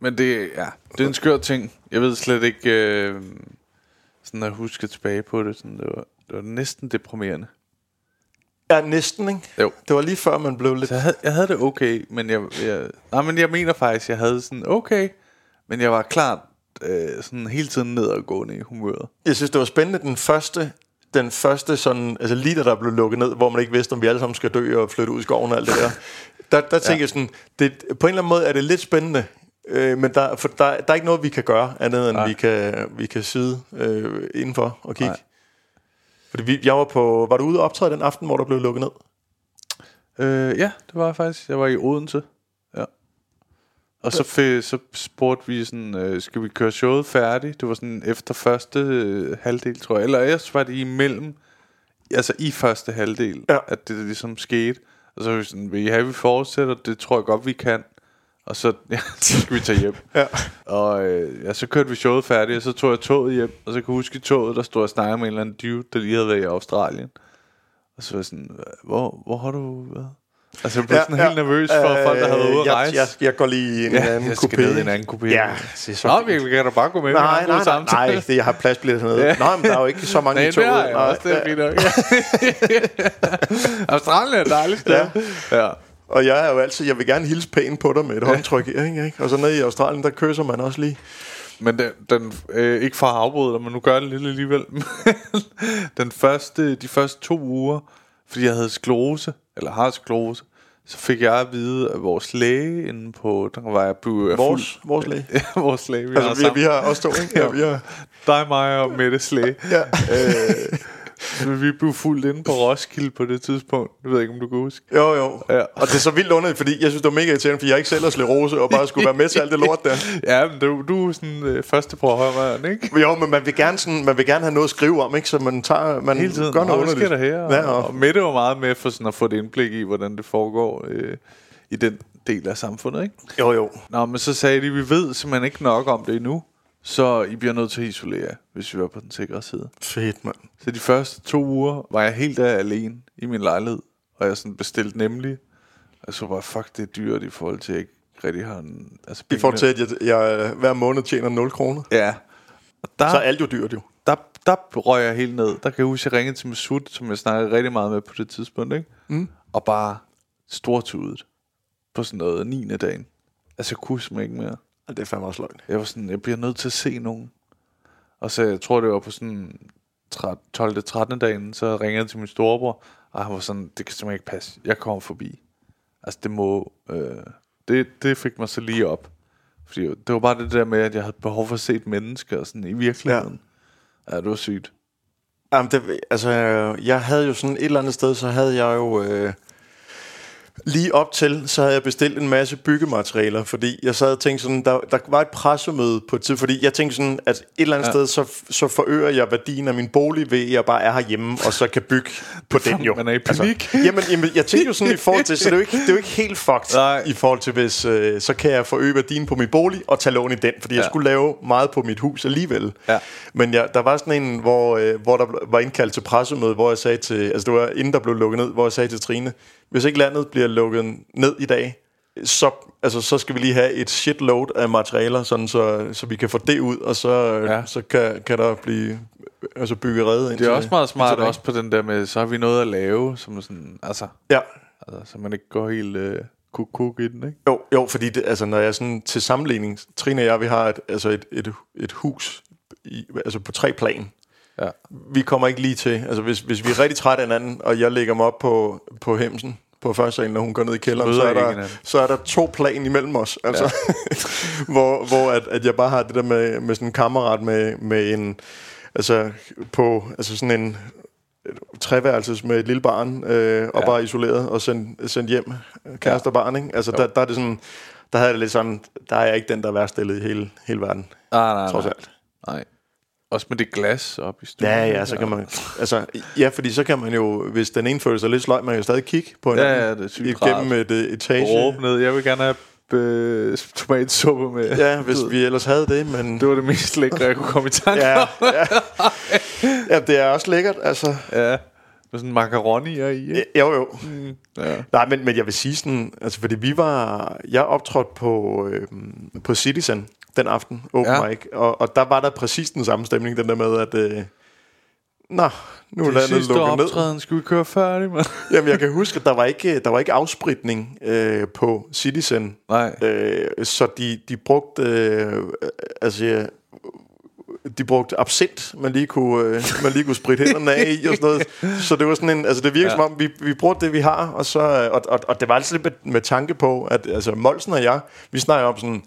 Men det, ja, det er en skør ting. Jeg ved slet ikke, øh, sådan at huske tilbage på det. Sådan, det, var, det var næsten deprimerende. ja, næsten, ikke? Jo. Det var lige før, man blev lidt... Så jeg havde, jeg havde det okay, men jeg, jeg, nej, men jeg mener faktisk, jeg havde sådan okay, men jeg var klart øh, sådan hele tiden nedadgående i humøret. Jeg synes, det var spændende den første, den første sådan, altså lige da der blev lukket ned, hvor man ikke vidste, om vi alle sammen skal dø og flytte ud i skoven og alt det der. Der, der tænker jeg sådan, det, på en eller anden måde er det lidt spændende, øh, men der, for der, der er ikke noget, vi kan gøre, andet end Nej. vi kan, vi kan sidde øh, indenfor og kigge. Nej. Fordi vi, jeg var på, var du ude og optræde den aften, hvor der blev lukket ned? Øh, ja, det var jeg faktisk. Jeg var i Odense. Og så, fik, så spurgte vi sådan, øh, skal vi køre showet færdigt? Det var sådan efter første øh, halvdel, tror jeg. Eller ellers var det imellem, altså i første halvdel, Ja. at det ligesom skete. Og så var vi sådan, vil I have, vi fortsætter? Det tror jeg godt, vi kan. Og så, ja, så skal vi tage hjem. Ja. Og øh, ja, så kørte vi showet færdigt, og så tog jeg toget hjem. Og så kan jeg huske i toget, der stod jeg og snakkede med en eller anden dude, der lige havde været i Australien. Og så var jeg sådan, hvor, hvor har du været? Altså jeg blev ja, sådan helt nervøs for Øh, folk, der havde været ude at jeg, rejse. Jeg, jeg går lige i en Ja, anden jeg skal ned i en anden coupé. Ja, det så Nå, vi kan da bare gå med. Nej, nej, nej, samtale. nej, det, jeg har pladsbillet hernede. Ja. Ja. Nej, men der er jo ikke så mange Nej, i toget. jeg Nej, også, det er fint nok. Australien er et dejligt sted. Ja. ja. Og jeg er jo altid, jeg vil gerne hilse pænt på dig med et ja. håndtryk. Ikke, ikke? Og så nede i Australien, der kysser man også lige. Men den, den øh, ikke for at afbryde dig, men nu gør jeg det lidt alligevel. den første, de første to uger, fordi jeg havde sklerose, eller har sklerose, så fik jeg at vide af vores læge inde på, der var jeg jeg Vores, vores læge. Ja, vores læge. Vi har Altså, vi, sammen. vi har også to, ikke? Ja, vi har, Dig, mig og Mettes læge. ja. øh, men vi blev fuldt inde på Roskilde på det tidspunkt. Jeg ved ikke, om du kan huske. Jo, jo. Ja. Og det er så vildt underligt, fordi jeg synes, det var mega irriterende, fordi jeg ikke selv har sklerose, og bare skulle være med til alt det lort der. Ja, men du, du er sådan øh, første på højre ikke? Jo, men man vil gerne, sådan, man vil gerne have noget at skrive om, ikke? Så man tager, man Hele tiden. gør noget Nå, underligt. der her? Ja, og, og, og Mette var meget med for sådan at få et indblik i, hvordan det foregår øh, i den del af samfundet, ikke? jo, jo. Nå, men så sagde de, vi ved simpelthen ikke nok om det endnu, så I bliver nødt til at isolere, hvis vi er på den sikre side. Fedt, mand. Så de første to uger var jeg helt der alene i min lejlighed, og jeg sådan bestilte nemlig, og så var fuck, det er dyrt i forhold til, at jeg ikke rigtig har en... Altså, I forhold til, at jeg, jeg hver måned tjener 0 kroner. Ja. Og der, Så er alt jo dyrt jo. der, der røg jeg helt ned. Der kan jeg huske, at jeg ringede til Masud, som jeg snakkede rigtig meget med på det tidspunkt, ikke? Mm. Og bare stortudet på sådan noget 9. dagen. Altså, jeg kunne ikke mere. Ja, Det er fandme også løgn. Jeg var sådan, jeg bliver nødt til at se nogen. Og så, jeg tror, det var på sådan 12. 13. dagen, så ringede jeg til min storebror, og han var sådan, det kan simpelthen ikke passe. Jeg kommer forbi. Altså, det må... Øh, det, det fik mig så lige op. Fordi det var bare det der med, at jeg havde behov for at se et menneske og sådan i virkeligheden. Ja, ja det var sygt. Jamen, det, altså, jeg havde jo sådan et eller andet sted, så havde jeg jo... Øh, Lige op til, så havde jeg bestilt en masse byggematerialer, fordi jeg sad og tænkte sådan, der, der var et pressemøde på et tid, fordi jeg tænkte sådan, at et eller andet ja. sted, så, så forøger jeg værdien af min bolig ved, at jeg bare er herhjemme, og så kan bygge på den jo. Man er i panik. Altså, jamen, jamen, jeg tænkte jo sådan i forhold til, så det er jo ikke, det er jo ikke helt fucked Nej. i forhold til, hvis øh, så kan jeg forøge værdien på min bolig og tage lån i den, fordi ja. jeg skulle lave meget på mit hus alligevel. Ja. Men jeg, der var sådan en, hvor, øh, hvor der var indkaldt til pressemøde, hvor jeg sagde til, altså det var inden der blev lukket ned, hvor jeg sagde til Trine, hvis ikke landet bliver lukket ned i dag, så, altså, så skal vi lige have et shitload af materialer, sådan så, så vi kan få det ud, og så, ja. så kan, kan der blive altså bygget ind Det er også meget smart også på den der med, så har vi noget at lave, som sådan, altså, ja. altså så man ikke går helt øh, kuk, kuk i den, ikke? Jo, jo fordi det, altså, når jeg sådan til sammenligning, Trine og jeg, vi har et, altså et, et, et hus i, altså på tre plan. Ja. Vi kommer ikke lige til, altså hvis, hvis vi er rigtig trætte af hinanden, og jeg lægger mig op på, på hemsen, på første salen, når hun går ned i kælderen, så er, der, så er der to plan imellem os. Altså, ja. hvor hvor at, at jeg bare har det der med, med sådan en kammerat med, med en, altså på, altså sådan en treværelses med et lille barn, øh, og ja. bare isoleret og sendt, sendt hjem, kæreste ja. og barn, ikke? Altså der, der, er det sådan, der havde det lidt sådan, der er jeg ikke den, der er værst stillet i hele, hele verden. Nej, nej, trods nej. alt. Nej. Også med det glas op i stuen. Ja, ja, så kan man... Altså, ja, fordi så kan man jo, hvis den ene føler sig lidt sløj, man kan jo stadig kigge på hinanden. Ja, ja, det er sygt Gennem et uh, etage. Råb ned. Jeg vil gerne have øh, tomatsuppe med. Ja, hvis vi ellers havde det, men... Det var det mest lækre, jeg kunne komme i tanke ja, ja. ja, det er også lækkert, altså. Ja, med sådan macaroni i, ikke? Jo, jo. Mm, ja. Nej, men, men jeg vil sige sådan, altså fordi vi var... Jeg optrådte på, øh, på Citizen den aften, open ja. mic, og, og der var der præcis den samme stemning, den der med, at... Øh, Nå, nu er landet lukket optræden, ned. skal vi køre færdig, man? Jamen, jeg kan huske, at der var ikke, der var ikke afspritning øh, på Citizen. Nej. Øh, så de, de brugte, øh, altså, de brugte absint, man lige kunne, øh, man lige kunne spritte hænderne af i og sådan noget. Så det var sådan en, altså det virker ja. som om, vi, vi brugte det, vi har, og, så, og, og, og det var altid lidt med, med tanke på, at altså Molsen og jeg, vi snakker om sådan,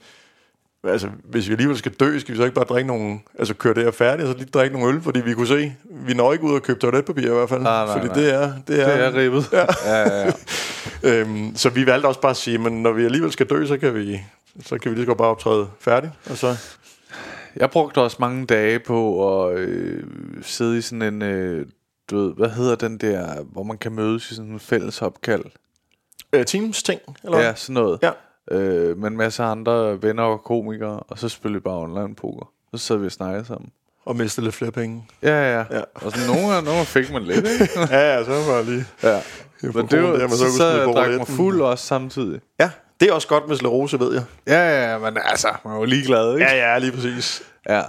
altså, hvis vi alligevel skal dø, skal vi så ikke bare drikke nogle, altså køre det her færdigt, og så lige drikke nogle øl, fordi vi kunne se, vi når ikke ud og købe toiletpapir i hvert fald, nej, nej, fordi nej. det er, det er, det er ribbet. Ja. ja, ja, ja. øhm, så vi valgte også bare at sige, men når vi alligevel skal dø, så kan vi, så kan vi lige så godt bare optræde færdigt, og så... Jeg brugte også mange dage på at øh, sidde i sådan en, øh, du ved, hvad hedder den der, hvor man kan mødes i sådan en fælles opkald? Øh, Teams ting, eller Ja, sådan noget. Ja øh, med en masse andre venner og komikere, og så spillede vi bare online poker. Så sad vi og snakkede sammen. Og mistede lidt flere penge. Ja, ja. ja. Og så nogle, nogle fik man lidt, ikke? ja, ja, så var lige... Ja. Men det var, der, så, så, så jeg drak mig fuld også samtidig. Ja, det er også godt med slerose, ved jeg. Ja, ja, men altså, man var ligeglad, ikke? Ja, ja, lige præcis. Ja,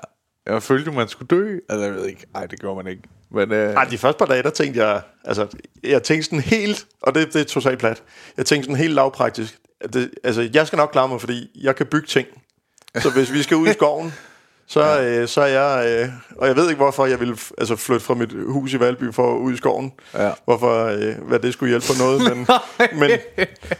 jeg følte, man skulle dø. Altså, jeg ved ikke. Nej, det gjorde man ikke. Men, øh... Ej, de første par dage, der tænkte jeg... Altså, jeg tænkte sådan helt... Og det, det er totalt plat. Jeg tænkte sådan helt lavpraktisk det, altså, jeg skal nok klare mig, fordi jeg kan bygge ting. Så hvis vi skal ud i skoven, så, ja. øh, så er jeg... Øh, og jeg ved ikke, hvorfor jeg ville altså, flytte fra mit hus i Valby for ud i skoven. Ja. Hvorfor, øh, hvad det skulle hjælpe på noget. Men, men,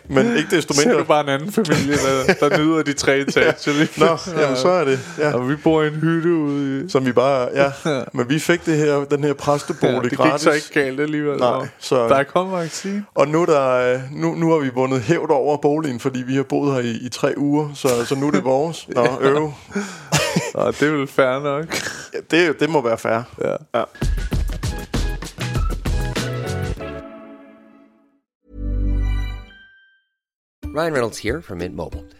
men ikke desto mindre... Så er du bare en anden familie, der, der nyder de tre etager. Nå, jamen, så er det. Ja. Og vi bor i en hytte ude i... Som vi bare... Ja, men vi fik det her, den her præstebolig ja, det gratis. Det gik så ikke galt alligevel. Nej, så, der er kommet vaccine. Og nu, der, nu, nu har vi vundet hævd over boligen, fordi vi har boet her i, i tre uger. Så, så nu er det vores. Nå, øv. Nå, det er vel fair nok. Ja, det, det må være fair. Ja. ja. Ryan Reynolds here from Mint Mobile.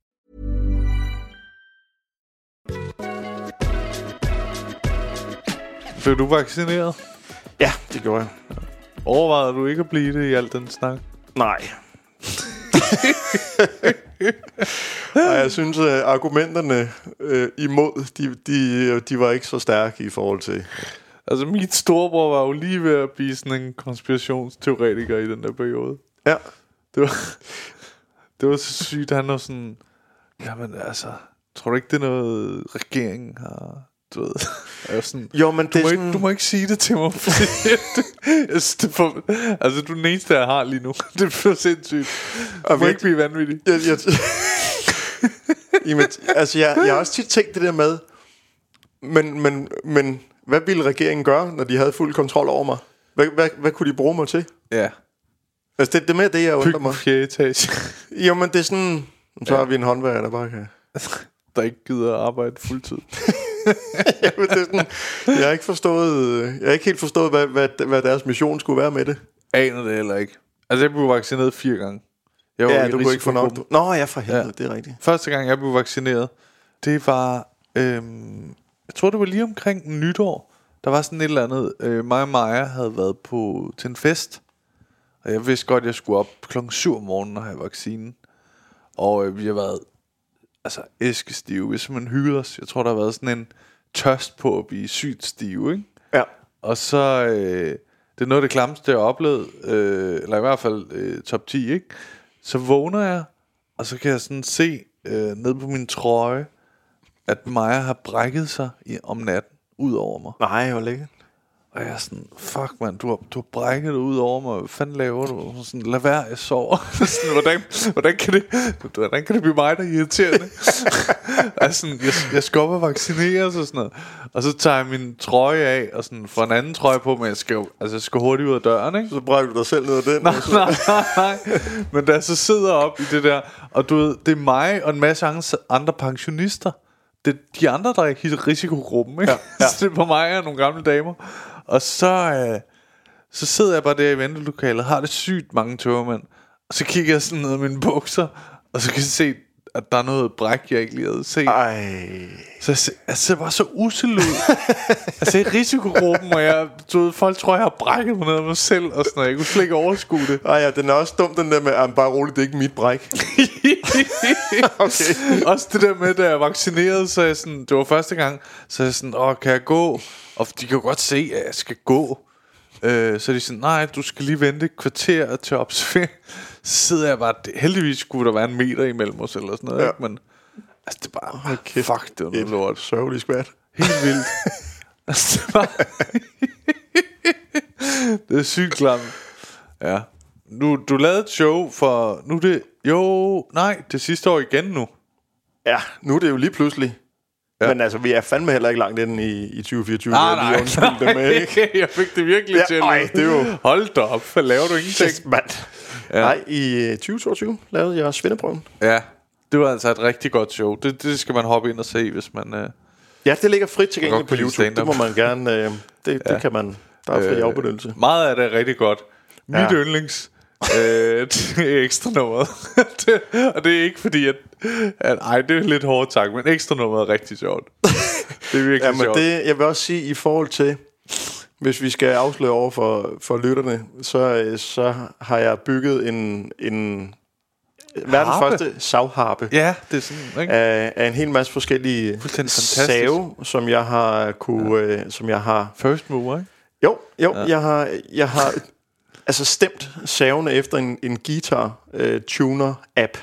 Blev du vaccineret? Ja, det gjorde jeg. Overvejede du ikke at blive det i al den snak? Nej. Ej, jeg synes, at argumenterne øh, imod, de, de, de var ikke så stærke i forhold til... Altså, min storebror var jo lige ved at blive sådan en konspirationsteoretiker i den der periode. Ja. Det var, det var så sygt. Han var sådan, jamen altså, tror du ikke, det er noget, regeringen har... Du ved, jeg sådan, Jo, men du, det må er ikke, sådan... du må ikke sige det til mig, fordi det, jeg det for, altså, du er den eneste, jeg har lige nu. Det er for sindssygt. Du Og må vi- ikke blive vanvittig. Jeg, jeg, Jamen, altså, jeg, jeg har også tit tænkt det der med, men, men, men hvad ville regeringen gøre, når de havde fuld kontrol over mig? Hvad, hvad, hvad kunne de bruge mig til? Ja, Altså, det, det er mere det, jeg undrer mig. fjerde etage, Jo, men det er sådan... Så har vi en håndværker, der bare kan... der ikke gider at arbejde fuldtid. Jamen, det er sådan, jeg har ikke forstået... Jeg har ikke helt forstået, hvad, hvad, hvad deres mission skulle være med det. Aner det heller ikke. Altså, jeg blev vaccineret fire gange. Jeg var Ja, du kunne ikke få nok... risikogruppen. Nå, ja, for helvede, Ja. det er rigtigt. Første gang, jeg blev vaccineret, det var... Øhm, jeg tror, det var lige omkring nytår. Der var sådan et eller andet... Øh, mig og Maja havde været på, til en fest. Og jeg vidste godt, at jeg skulle op klokken 7 om morgenen og have vaccinen. Og øh, vi har været altså æskestive. Vi har simpelthen hygget os. Jeg tror, der har været sådan en tørst på at blive sygt stive, ikke? Ja. Og så, øh, det er noget af det klammeste, jeg har oplevet, øh, eller i hvert fald øh, top 10, ikke? Så vågner jeg, og så kan jeg sådan se øh, ned på min trøje, at Maja har brækket sig i, om natten ud over mig. Nej, hvor lækkert. Og jeg er sådan, fuck mand, du har, du har brækket dig ud over mig. Hvad fanden laver du? Og Sådan, lad være, jeg sover. sådan, hvordan, hvordan, kan det, hvordan kan det blive mig, der er irriterende? altså, sådan, jeg, jeg skal op og vaccineres og sådan noget. Og så tager jeg min trøje af, og sådan, får en anden trøje på, men jeg skal, jo- altså, jeg skal hurtigt ud af døren, ikke? Så brækker du dig selv ned af den. nej, nej, nej, nej. Men da jeg så sidder op i det der, og du ved, det er mig og en masse andre- andre pensionister. Det er de andre, der er i risikogruppen, ikke? Ja, ja. så det er på mig og nogle gamle damer. Og så, øh, så sidder jeg bare der i ventelokalet, har det sygt mange tørmænd. Og så kigger jeg sådan ned ad mine bukser, og så kan jeg se, at der er noget bræk, jeg ikke lige havde set. Ej. Så jeg, se- jeg ser bare så usel ud. altså i risikogruppen, og jeg, du ved, folk tror, jeg har brækket mig ned af mig selv, og sådan noget. Jeg kunne slet ikke overskue det. Ej, ja, den er også dum, den der med, at bare roligt, det er ikke mit bræk. okay. Også det der med, da jeg vaccinerede, så jeg sådan, det var første gang, så jeg sådan, åh, kan jeg gå? Og de kan jo godt se, at jeg skal gå. Øh, så er de sådan, nej, du skal lige vente et kvarter til observering. Så sidder jeg bare, heldigvis skulle der være en meter imellem os, eller sådan noget, Ja. ikke? Men altså, det er bare, kæft. fuck, det var noget Et lort. sørgeligt skvat. Helt vildt. altså, det, er bare det er sygt klamt. Ja. Nu, du lavede et show for, nu det, jo, nej, det sidste år igen nu. Ja, nu er det jo lige pludselig. Ja. Ja. Men altså, vi er fandme heller ikke langt inde i, i 2024. Nej, Det er lige nej, dem, ikke? jeg fik det virkelig Ja, til. ej, det er jo- Hold da op, laver du ingenting? Shit, mand. Ja. Nej, i øh, 2022 lavede jeg svindeprøven. Ja, det var altså et rigtig godt show. Det, det skal man hoppe ind og se, hvis man... Øh, Ja, det ligger frit tilgængeligt på YouTube. Det må man gerne... Øh, det, det kan man... Der er fri øh, afbenyttelse. meget af det er rigtig godt. Mit Ja. ja. yndlings, øh, er ekstra nummeret. og det er ikke fordi, at, at... Ej, det er lidt hårdt sagt, men ekstra nummeret er rigtig sjovt. Det er virkelig Ja, men sjovt. det, jeg vil også sige, i forhold til, hvis vi skal afsløre over for, for lytterne, så, øh, så har jeg bygget en, en verdens Harpe? første savharpe. Ja, det er sådan, ikke? Af, af en hel masse forskellige save, som jeg har kunne, ja. øh, som jeg har First mover, ikke? Jo, jo, ja. jeg har, jeg har altså stemt savene efter en, en guitar øh, tuner app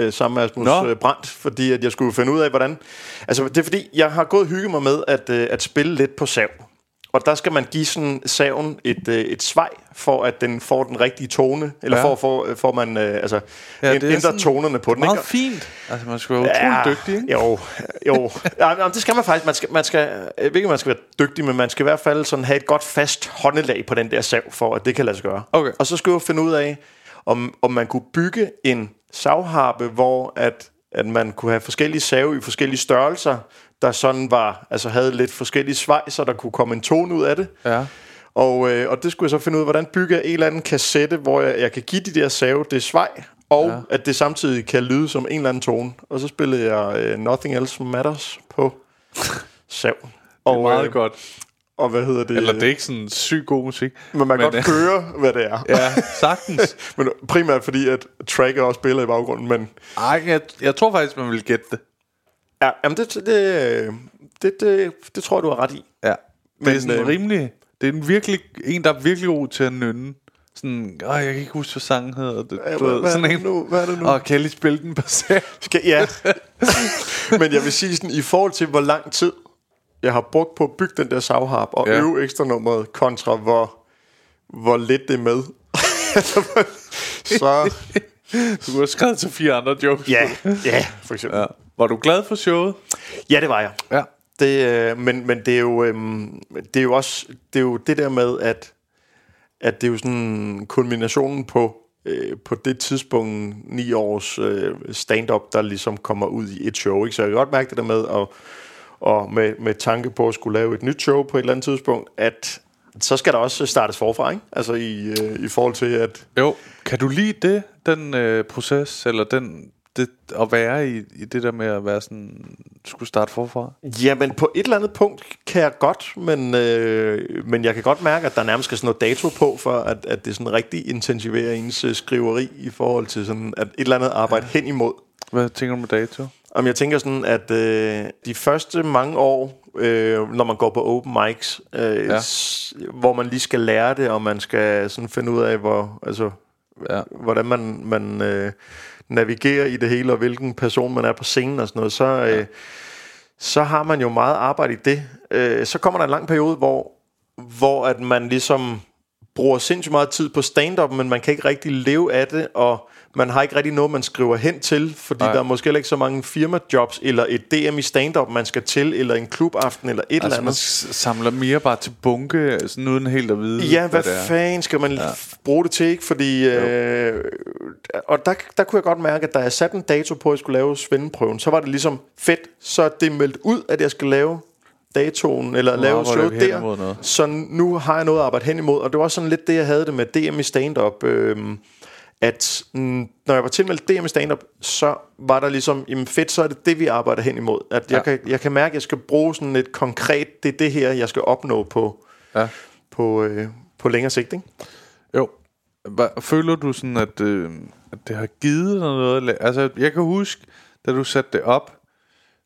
øh, sammen med Asmus Nå. øh, Brandt, fordi at jeg skulle finde ud af hvordan. Altså det er fordi jeg har gået og hygget mig med at øh, at spille lidt på sav. Og der skal man give sådan saven et, øh, et svej, for at den får den rigtige tone, eller ja. Ja. for, for, for man øh, altså, Ja, ja, det er ændrer sådan tonerne på den. Meget ikke? fint. Altså, man skal være utrolig dygtig, ikke? Jo, jo. ja, det skal man faktisk. Man skal, man skal, jeg ved ikke, man skal være dygtig, men man skal i hvert fald sådan have et godt fast håndelag på den der sav, for at det kan lade sig gøre. Okay. Og så skulle jeg finde ud af, om, om man kunne bygge en savharpe, hvor at, at man kunne have forskellige save i forskellige størrelser, der sådan var, altså havde lidt forskellige svej, så der kunne komme en tone ud af det. Ja. Og, øh, og det skulle jeg så finde ud af, hvordan bygger jeg en eller anden kassette, hvor jeg, jeg kan give de der save det svej, og ja. at det samtidig kan lyde som en eller anden tone. Og så spillede jeg øh, Nothing Else Matters på sav. Det er meget øh, godt. Og hvad hedder det? Eller det er ikke sådan syg god musik. Men man kan godt høre, hvad det er. Ja, sagtens. Men primært fordi, at tracket også spiller i baggrunden. Men Ej, jeg, jeg tror faktisk, man vil gætte det. ja, jamen det, det, det, det, det tror jeg, du har ret i. Ja. Det Men, er sådan øh, rimelig... Det er en, virkelig, en, der er virkelig god til at nynne. Sådan, åh, jeg kan ikke huske, hvad sangen hedder. Det, Ja, du hvad- ved, sådan en, nu? Hvad er det nu? Åh, kan jeg lige spille den på selv? Skal, ja. Men jeg vil sige sådan, i forhold til, hvor lang tid jeg har brugt på at bygge den der savharp og Ja. øve ekstra nummeret, kontra hvor, hvor lidt det er med. så Du har skrevet til fire andre jokes. ja, ja, for eksempel. Ja, Var du glad for showet? ja det var jeg. Ja. Det, øh, men, men det er jo øhm, det er jo også det er jo det der med at at det er jo sådan kulminationen på øh, på det tidspunkt ni års øh, stand-up der ligesom kommer ud i et show, ikke? Så jeg kan godt mærke det der med at og med, med tanke på at skulle lave et nyt show på et eller andet tidspunkt, at så skal der også startes forfra, ikke? Altså i, øh, i forhold til, at Jo. Kan du lide det, den øh, proces, eller den, det, at være i, i det der med at være sådan, skulle starte forfra? Jamen, på et eller andet punkt kan jeg godt, men, øh, men jeg kan godt mærke, at der nærmest skal sådan noget dato på, for at, at det sådan rigtig intensiverer ens øh, skriveri i forhold til sådan, at et eller andet arbejde hen imod. Hvad tænker du med dato? Om jeg tænker sådan, at øh, de første mange år, øh, når man går på open mics, øh, Ja. ja. hvor man lige skal lære det, og man skal sådan finde ud af, hvor, altså, Ja. hvordan man, man øh, navigere i det hele, og hvilken person man er på scenen og sådan noget, så, øh, så har man jo meget arbejde i det. Øh, så kommer der en lang periode, hvor, hvor at man ligesom bruger sindssygt meget tid på stand-up, men man kan ikke rigtig leve af det, og man har ikke rigtig noget, man skriver hen til, fordi. Nej. der er måske heller ikke så mange firmajobs, eller et DM i stand-up, man skal til, eller en klubaften, eller et eller Altså, man andet. s- samler mere bare til bunke, sådan uden helt at vide, Ja, hvad er. fanden skal man ja. bruge det til, ikke? Fordi, øh, og der, der kunne jeg godt mærke, at da jeg satte en dato på, at jeg skulle lave svendeprøven, så var det ligesom fedt, så det meldt ud, at jeg skal lave datoen, eller lave showet vi hen der. Så nu har jeg noget at arbejde hen imod, og det var sådan lidt det, jeg havde det med DM i stand-up, øh, at mm, når jeg var tilmeldt DM i stand-up, så var der ligesom, jamen fedt, så er det det, vi arbejder hen imod. At jeg, Ja. kan, jeg kan mærke, at jeg skal bruge sådan et konkret, det er det her, jeg skal opnå på, Ja. på, øh, på længere sigt, ikke? Jo. Hva, føler du sådan, at, øh, at det har givet dig noget? Altså, jeg kan huske, da du satte det op,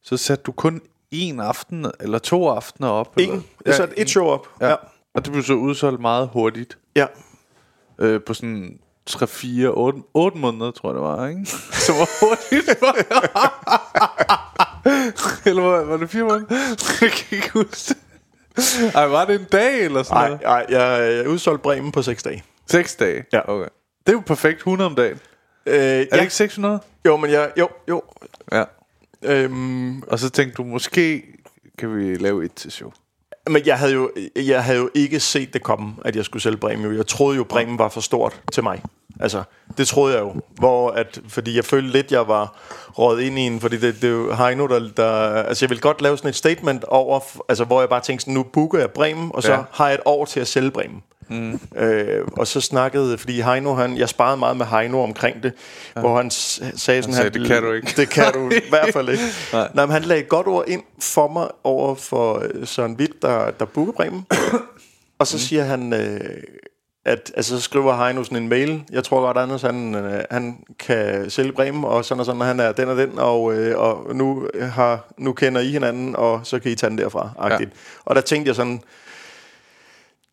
så satte du kun en aften eller to aftener op. Ingen. Eller? Jeg satte et show op. Ja. Ja. Og det blev så udsolgt meget hurtigt. ja. Øh, på sådan 3, 4, 8, 8 måneder, tror jeg det var, ikke? Så var hurtigt. eller var, var det 4 måneder? jeg kan ikke huske det. Ej, var det en dag eller sådan Nej, noget? nej, jeg, jeg udsolgte Bremen på 6 dage. 6 dage? Ja. Okay. Det er jo perfekt 100 om dagen. Øh, Er ja. det ikke 600? Jo, men jeg, jo, jo. Ja. Øhm, Og så tænkte du, måske kan vi lave et til show. men jeg havde, jo, jeg havde jo ikke set det komme, at jeg skulle sælge Bremen. Jeg troede jo, Bremen var for stort til mig. Altså, det troede jeg jo. Hvor at, fordi jeg følte lidt, jeg var råd ind i en, fordi det, det er jo Heino, der, der... Altså, jeg vil godt lave sådan et statement over, altså, hvor jeg bare tænkte sådan, nu booker jeg Bremen, og så Ja. har jeg et år til at sælge Bremen. Mm. Øh, og så snakkede, fordi Heino, han, jeg sparede meget med Heino omkring det, ja. hvor han sagde sådan, sagde, "Det kan du ikke." Det kan du i hvert fald ikke. Nej. Nej. Men han lagde et godt ord ind for mig over for øh, Søren Witt, der, der booker Bremen. og så siger han, øh, at altså, så skriver Heino sådan en mail. Jeg tror godt, Anders han, øh, han kan sælge Bremen, og sådan og sådan, og han er den og den, og, øh, og nu, har, nu kender I hinanden, og så kan I tage den derfra. Ja. Og der tænkte jeg sådan,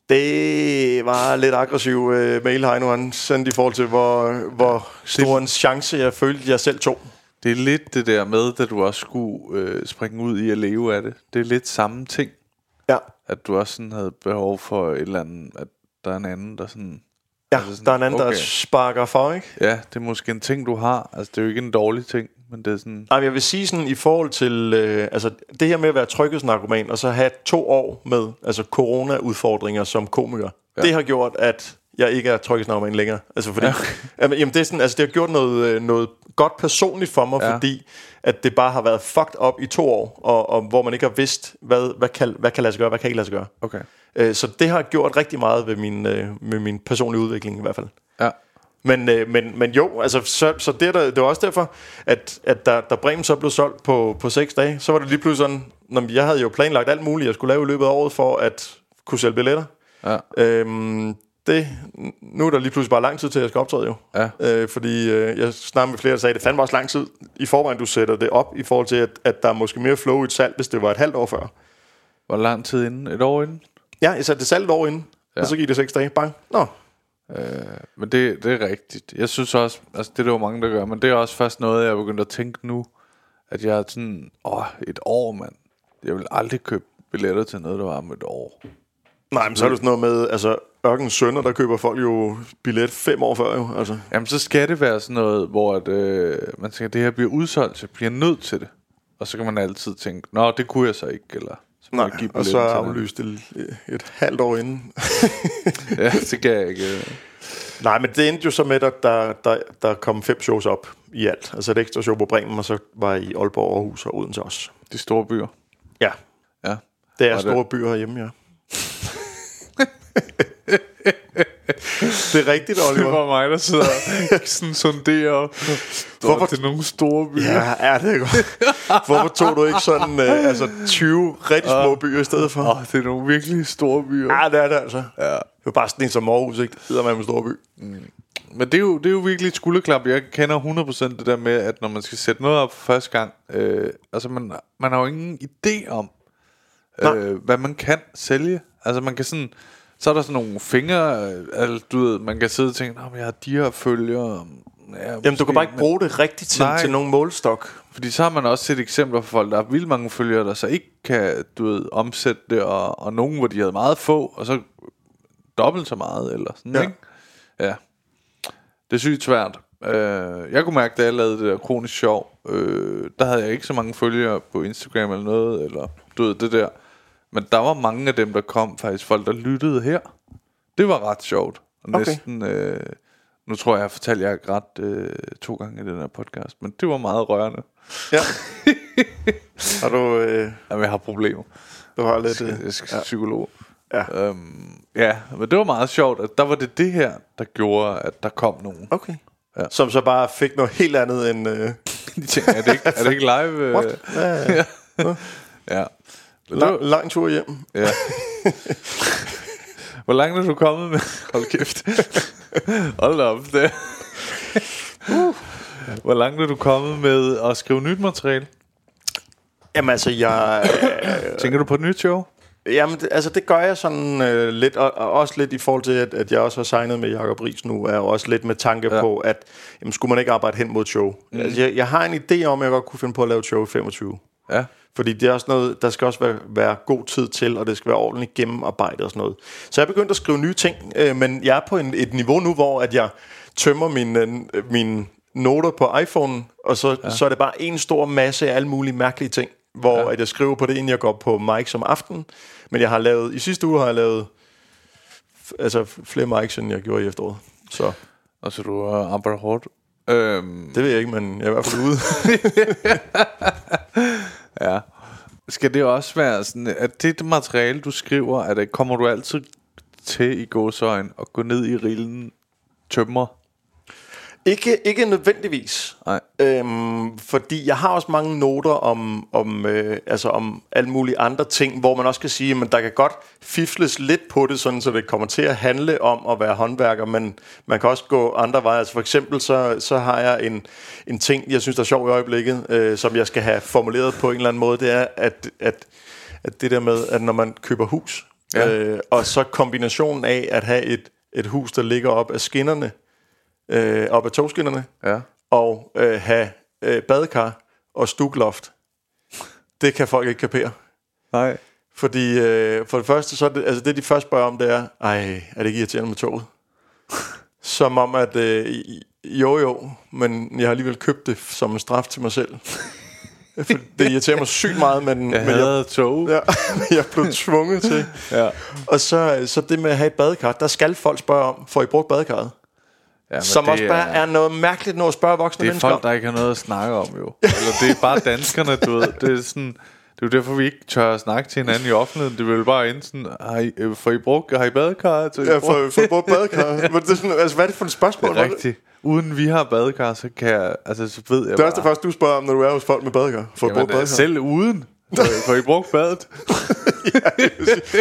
det var lidt aggressiv øh, mail, Heino han sendte i forhold til, hvor, hvor stor en chance jeg følte, jeg selv tog. Det er lidt det der med, at du også skulle øh, springe ud i at leve af det. Det er lidt samme ting, Ja, at du også sådan havde behov for et eller andet, at der er en anden, der sådan... ja Altså sådan, der er en anden, okay. der sparker for, ikke? Ja, det er måske en ting, du har. Altså, det er jo ikke en dårlig ting, men det er sådan... Nej, jeg vil sige sådan i forhold til øh, altså det her med at være tryghedsnarkoman og så have to år med altså corona-udfordringer som komiker. Ja. Det har gjort, at jeg ikke er tryghedsnarkoman længere. Altså fordi, ja. jamen, jamen, det, er sådan, altså, det har gjort noget, øh, noget godt personligt for mig, Ja. fordi at det bare har været fucked up i to år, og, og hvor man ikke har vidst, hvad, hvad, kan, hvad kan lade sig gøre, hvad kan ikke lade sig gøre. Okay. Øh, så det har gjort rigtig meget ved min, øh, med min personlige udvikling i hvert fald. Ja. Men, øh, men, men jo, altså, så, så det, er der, det var også derfor, at, at da, da Bremen så blev solgt på, på seks dage, så var det lige pludselig sådan, når jeg havde jo planlagt alt muligt, jeg skulle lave i løbet af året for at kunne sælge billetter. Ja. Øhm, det, nu er der lige pludselig bare lang tid til, at jeg skal optræde jo. Ja. Øh, fordi øh, jeg snakkede med flere, der sagde, at det fandme også lang tid i forvejen, du sætter det op, i forhold til, at, at der er måske mere flow i et salg, hvis det var et halvt år før. Hvor lang tid inden? Et år inden? Ja, jeg satte det salg et år inden, ja. og så gik det seks dage. Bang. Nå, Men det, det er rigtigt. Jeg synes også, altså det er der jo mange, der gør, men det er også først noget, jeg er begyndt at tænke nu, at jeg er sådan, åh, et år, mand. Jeg vil aldrig købe billetter til noget, der var om et år. Nej, men så er det sådan noget med, altså Ørkens Sønder, der køber folk jo billet fem år før jo, altså. Jamen, så skal det være sådan noget, hvor at, øh, man tænker, det her bliver udsolgt, så jeg bliver nødt til det. Og så kan man altid tænke, nå, det kunne jeg så ikke, eller så Nej, give og så billetten til aflyst det et, et halvt år inden. Ja, det kan jeg ikke. øh. Nej, men det endte jo så med, at der, der, der kom fem shows op i alt. Altså et ekstra show på Bremen, og så var jeg i Aalborg, Aarhus og Odense også. De store byer. Ja, Ja. det er Og store det- byer herhjemme, ja. det er rigtigt, Det Oliver. var mig, der sidder og sådan sonderer. Hvorfor Hvorfor- til nogle store byer? Ja, er det godt. Hvorfor tog du ikke sådan øh, altså 20 rigtig små byer i stedet for? Åh, det er nogle virkelig store byer. Ja, det er det altså. Ja. Det var bare sådan en som Aarhus, ikke? Det man med stor by. Men det er, jo, det er jo virkelig et skulderklap. Jeg kender 100% det der med, at når man skal sætte noget op for første gang, øh, altså man, man har jo ingen idé om, øh, hvad man kan sælge. Altså man kan sådan, så er der sådan nogle fingre, altså, du ved, man kan sidde og tænke, "Nå, men jeg har de her følgere. Ja, Jamen, du måske, kan bare ikke bruge det rigtigt til, Nej. til nogen målstok. Fordi så har man også set eksempler på folk, der har vildt mange følgere, der så ikke kan, du ved, omsætte det, og, og nogen, hvor de havde meget få, og så dobbelt så meget, eller sådan, ja. ikke? Ja. Det er sygt svært. Øh, jeg kunne mærke, da jeg lavede det der kronisk sjov, øh, der havde jeg ikke så mange følgere på Instagram eller noget, eller du ved, det der. Men der var mange af dem, der kom, faktisk folk, der lyttede her. Det var ret sjovt. Og Okay. næsten, øh, nu tror jeg, jeg har fortalt jer ret øh, to gange i den her podcast, men det var meget rørende. Ja. Har du, øh, Jamen, jeg har problemer. du har Jeg lidt... skal, Øh, jeg skal ja. psykolog. Ja. Øhm, ja, men det var meget sjovt, at der var det det her, der gjorde, at der kom nogen. okay. Ja. Som så bare fik noget helt andet end... Øh, De tænkte, er det ikke, er det ikke live? øh? What? Ja, ja, ja. ja. Lang, lang tur hjem. ja. Hvor langt er du kommet med? Hold kæft. Hold op. Det. Hvor langt er du kommet med at skrive nyt materiale? Jamen altså, jeg... Tænker du på et nyt show? Jamen, det, altså det gør jeg sådan øh, lidt, og, og også lidt i forhold til, at, at jeg også har signet med Jacob Ries nu, er jo også lidt med tanke. Ja. på, at jamen, skulle man ikke arbejde hen mod et show? Mm. Altså, jeg, jeg har en idé om, at jeg godt kunne finde på at lave et show i 25. Ja. Fordi det er også noget, der skal også være, være god tid til, og det skal være ordentligt gennemarbejdet og sådan noget. Så jeg er begyndt at skrive nye ting, øh, men jeg er på en, et niveau nu, hvor at jeg tømmer mine, øh, mine noter på iPhone, og så, ja. så er det bare en stor masse af alle mulige mærkelige ting, hvor ja. at jeg skriver på det, inden jeg går på mic som aften. Men jeg har lavet, i sidste uge har jeg lavet altså flere mics, end jeg gjorde i efteråret. Så Og så du har arbejdet hårdt. Øhm, det ved jeg ikke, men jeg er i hvert fald ude. Ja. Skal det også være sådan, at det materiale, du skriver, at det kommer du altid til i gåsøjen og gå ned i rillen tømmer? Ikke, ikke nødvendigvis. Nej. Øhm, fordi jeg har også mange noter om, om, øh, altså om alle mulige andre ting, hvor man også kan sige, at der kan godt fifles lidt på det, sådan, så det kommer til at handle om at være håndværker, men man kan også gå andre veje. Altså for eksempel så, så har jeg en, en ting, jeg synes, der er sjov i øjeblikket, øh, som jeg skal have formuleret på en eller anden måde, det er, at, at, at det der med, at når man køber hus, Ja. øh, og så kombinationen af at have et, et hus, der ligger op af skinnerne, øh, op af togskinnerne, Ja. og øh, have øh, badekar og stukloft. Det kan folk ikke kapere. Nej. Fordi øh, for det første, så er det, altså det de først spørger om, det er, ej, er det ikke irriterende med toget? Som om, at øh, jo jo, men jeg har alligevel købt det som en straf til mig selv. For det irriterer mig sygt meget, men, Jeg men havde tog. Ja, jeg blev tvunget til. Ja. Og så, så det med at have et badekar, der skal folk spørge om, får I brugt badekarret? Ja, Som også bare er noget mærkeligt noget at spørge voksne Det er mennesker folk, der ikke har noget at snakke om, jo. Eller det er bare danskerne, du ved. Det er sådan... Det er jo derfor, vi ikke tør at snakke til hinanden i offentligheden. Det er vel bare ind sådan, har I, øh, får I brugt, har I badekar? Så I Ja, for, for brugt badekar. Men det er sådan, altså, hvad er det for et spørgsmål? Det er rigtigt. Uden vi har badekar, så kan jeg... Altså, så ved jeg Det er også det første, du spørger om, når du er hos folk med badekar. Får I brugt Jamen, badekar? selv uden. Får I- Får I brugt badet?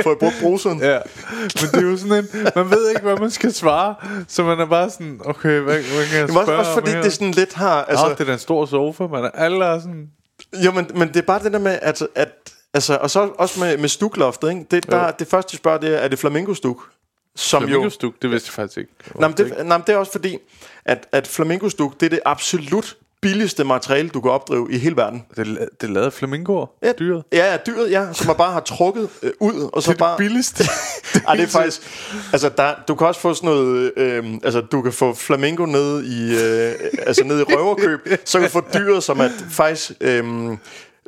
Får I brugt bruseren? Ja. Men det er jo sådan en... Man ved ikke, hvad man skal svare. Så man er bare sådan, okay, hvad, hvad kan jeg spørge også, også fordi det sådan lidt har... Altså, Altså, det er den store sofa, man er alle er sådan... jo, men, men det er bare det der med, at... at altså, og så også med, med stukloftet, ikke? Det, der, det første, de spørger, det er, er det flamingostuk? Som jo... Flamingostuk, det vidste jeg faktisk ikke. Nej, men det, nej, men det er også fordi, at, at flamingostuk, det er det absolut billigste materiale, du kan opdrive i hele verden. Det, er- det er af flamingoer, Ja, dyret. Ja, ja, dyret, ja, som man bare har trukket øh, ud, og så Det er bare... det billigste. Ej, det er faktisk... Altså, der, du kan også få sådan noget... Øh, altså, du kan få flamingo ned i... Øh, altså, ned i røverkøb. så kan du få dyret, som er faktisk... Øh,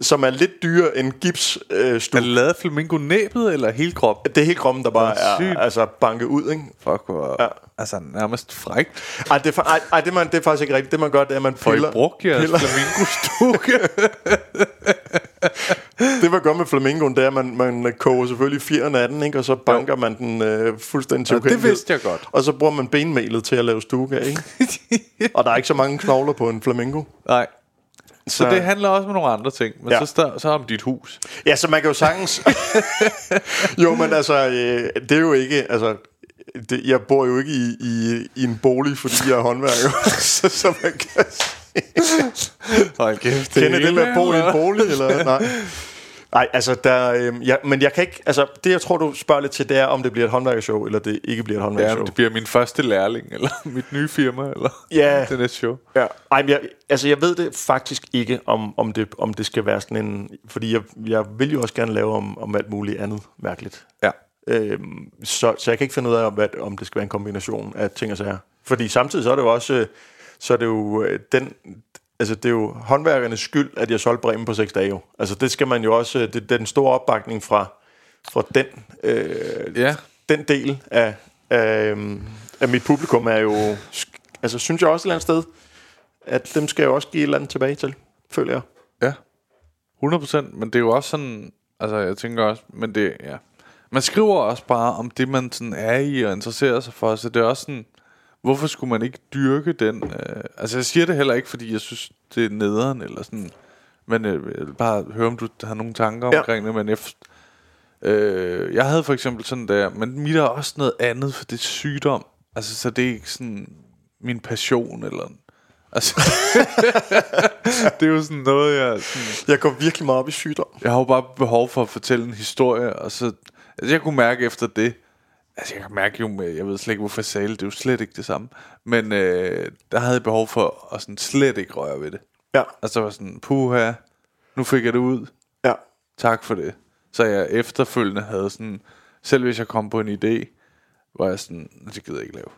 som er lidt dyrere end gips øh, Er det lavet af flamingo-næbet, eller hele kroppen? Det er helt kroppen, der bare er sygt. altså, banket ud, ikke? Fuck, hvor... Ja. Altså, nærmest frækt. Ej, det er, ej, ej det, man, det er faktisk ikke rigtigt. Det, man gør, det er, at man Får I piller... brugt jeres piller- flamingo-stukke? Det man gør med flamingoen, det er, at man, man koger selvfølgelig fjeren af den, ikke? og så banker man den øh, fuldstændig til Ja, det vidste jeg godt. Og så bruger man benmelet til at lave stuke af, ikke? og der er ikke så mange knogler på en flamingo. Nej. Så, Så- det handler også om nogle andre ting. Men Ja. ja. så, stør, så om dit hus. Ja, så man kan jo sagtens... jo, men altså, øh, det er jo ikke... Altså, det, jeg bor jo ikke i, i, i en bolig, fordi jeg er håndværker. så, så man kan Hold kæft, kende det med at bo i en bolig, eller... Nej. Nej, altså, der, øh, ja, men jeg kan ikke... Altså, det jeg tror, du spørger lidt til, det er, om det bliver et håndværkershow, eller det ikke bliver et Ja, håndværkershow. men det bliver min første lærling, eller mit nye firma, eller Ja. det næste show. Ja. Ej, men jeg, altså jeg ved det faktisk ikke, om, om, det, om det skal være sådan en... Fordi jeg, jeg vil jo også gerne lave om, om alt muligt andet mærkeligt. Ja. Øhm, så, så jeg kan ikke finde ud af, hvad, om det skal være en kombination af ting og sager. Fordi samtidig så er det jo også... øh, Så er det jo øh, den... Altså, det er jo håndværkernes skyld, at jeg solgte Bremen på seks dage. Jo. Altså, det skal man jo også... øh, Det, det er den store opbakning fra, fra den, øh, Ja. den del af, af, øhm, af mit publikum er jo... Altså, synes jeg også et eller andet sted, at dem skal jeg jo også give et eller andet tilbage til, føler jeg. Ja, 100%, men det er jo også sådan, altså jeg tænker også, men det, ja. Man skriver også bare om det, man sådan er i og interesserer sig for, så det er også sådan, hvorfor skulle man ikke dyrke den? Øh, altså jeg siger det heller ikke, fordi jeg synes, det er nederen, eller sådan, men øh, jeg vil bare høre, om du har nogle tanker Ja. omkring det, men efter, øh, jeg havde for eksempel sådan der, men mit er også noget andet, for det er sygdom, altså så det er ikke sådan min passion, eller Altså, det er jo sådan noget, jeg... Sådan, Jeg går virkelig meget op i sygdom. jeg har jo bare behov for at fortælle en historie, og så... Altså, jeg kunne mærke efter det... Altså, jeg kan mærke jo med... Jeg ved slet ikke, hvorfor jeg sagde det. Det er jo slet ikke det samme. Men øh, der havde jeg behov for at sådan slet ikke røre ved det. Ja, Altså, var sådan, puha, nu fik jeg det ud. ja. Tak for det. Så jeg efterfølgende havde sådan... Selv hvis jeg kom på en idé, var jeg sådan, det gider jeg ikke lave.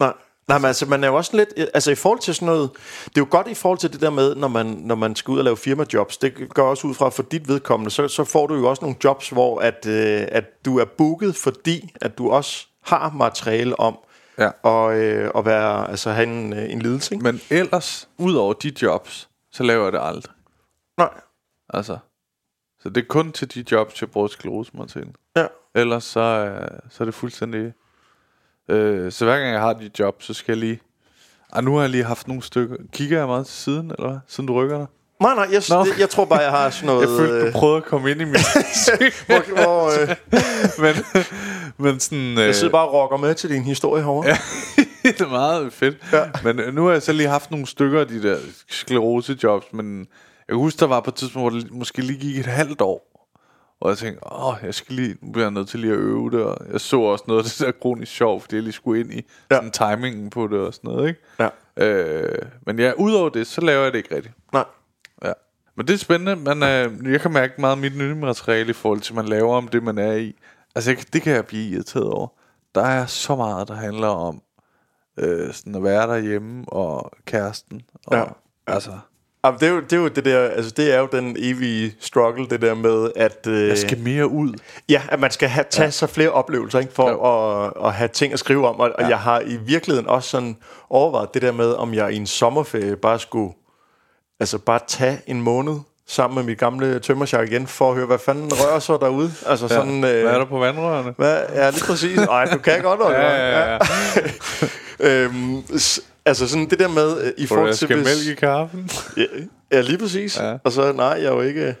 Nej. Nej, men altså, man er jo også lidt... Altså, i forhold til sådan noget... Det er jo godt i forhold til det der med, når man, når man skal ud og lave firmajobs. Det går også ud fra, for dit vedkommende, så, så får du jo også nogle jobs, hvor at, øh, at du er booket, fordi at du også har materiale om Ja. at, øh, at være, altså, have en, øh, en lidelse, ikke? Men ellers, ud over de jobs, så laver jeg det aldrig. Nej. Altså, så det er kun til de jobs, jeg bruger sklerosement til. Ja. Ellers så, øh, så er det fuldstændig... Øh, så hver gang jeg har de job, så skal jeg lige... Ah, nu har jeg lige haft nogle stykker. Kigger jeg meget til siden, eller hvad? Siden du rykker dig? Nej, nej, jeg, Nå. jeg, tror bare, jeg har sådan noget... Jeg følte, øh, du prøvede at komme ind i mit hvor, hvor, øh, men, men sådan... Øh, jeg sidder bare og rocker med til din historie herovre. Ja. det er meget fedt. Ja. Men øh, nu har jeg så lige haft nogle stykker af de der sklerosejobs, men jeg kan huske, der var på et tidspunkt, hvor det måske lige gik et halvt år, og jeg tænkte, åh, jeg skal lige, nu bliver jeg nødt til lige at øve det, og jeg så også noget af det der kronisk sjov, fordi jeg lige skulle ind i Ja. sådan timingen på det og sådan noget, ikke? ja. Øh, men ja, udover det, så laver jeg det ikke rigtigt. Nej. Ja. Men det er spændende, men øh, jeg kan mærke meget af mit nye materiale i forhold til, man laver om det, man er i. Altså, jeg, det kan jeg blive irriteret over. Der er så meget, der handler om øh, sådan at være derhjemme og kæresten. Og, Ja. Altså, Jamen, det, er jo, det er jo det der, altså det er jo den evige struggle, det der med, at... Øh, Jeg skal mere ud. Ja, at man skal have, tage ja. sig flere oplevelser, ikke, for at, at have ting at skrive om. Og, ja. og jeg har i virkeligheden også sådan overvejet det der med, om jeg i en sommerferie bare skulle altså bare tage en måned sammen med mit gamle tømmersjak igen, for at høre, hvad fanden rører så derude. Altså Ja. sådan... Øh, Hvad er der på vandrørene? hvad, ja, lige præcis. Ej, du kan godt, Oliver. Ja, ja, ja. øhm, altså sådan det der med, øh, i Hvor forhold jeg til... skal hvis- mælk i kaffen? Ja, ja, lige præcis. Ja. Og så, nej, jeg er jo ikke...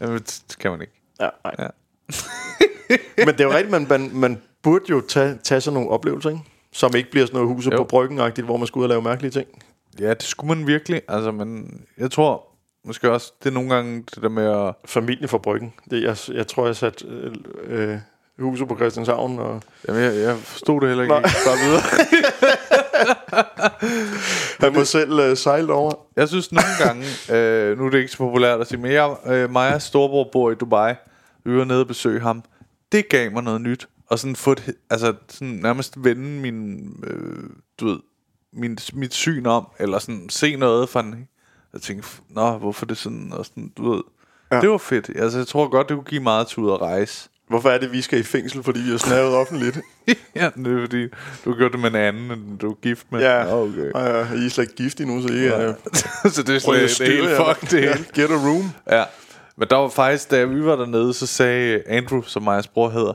Jamen, det kan man ikke. Ja, nej. Ja. Men det er jo rigtigt, man, man, man burde jo tage, tage sådan nogle oplevelser, ikke? Som ikke bliver sådan noget huset Jo. på bryggen hvor man skal ud og lave mærkelige ting. Ja, det skulle man virkelig. Altså, men jeg tror måske også, det er nogle gange det der med at... Familie for bryggen. Det, jeg, jeg tror, jeg satte øh, øh, huset på Christianshavn. Og Jamen, jeg, jeg forstod det heller ikke. Nej. Bare videre. han må selv øh, sejle over. Jeg synes nogle gange, øh, nu er det ikke så populært at sige, men jeg, øh, mig og storebror bor i Dubai. Vi var nede og besøge ham. Det gav mig noget nyt. Og sådan få et, altså sådan nærmest vende min, øh, du ved, min, mit syn om, eller sådan se noget fra den. Jeg tænkte, nå, hvorfor det sådan, og sådan, du ved. Ja. Ja. Det var fedt. Altså, jeg tror godt, det kunne give meget til ud at rejse. Hvorfor er det, vi skal i fængsel, fordi vi har snavet offentligt? ja, det er fordi, du har gjort det med en anden, end du er gift med. Ja, okay. og jeg I er slet ikke gift endnu, så I er... så det er slet det jer. fuck det hele. Ja, Get a room. Ja, men der var faktisk, da vi var dernede, så sagde Andrew, som mig bror hedder,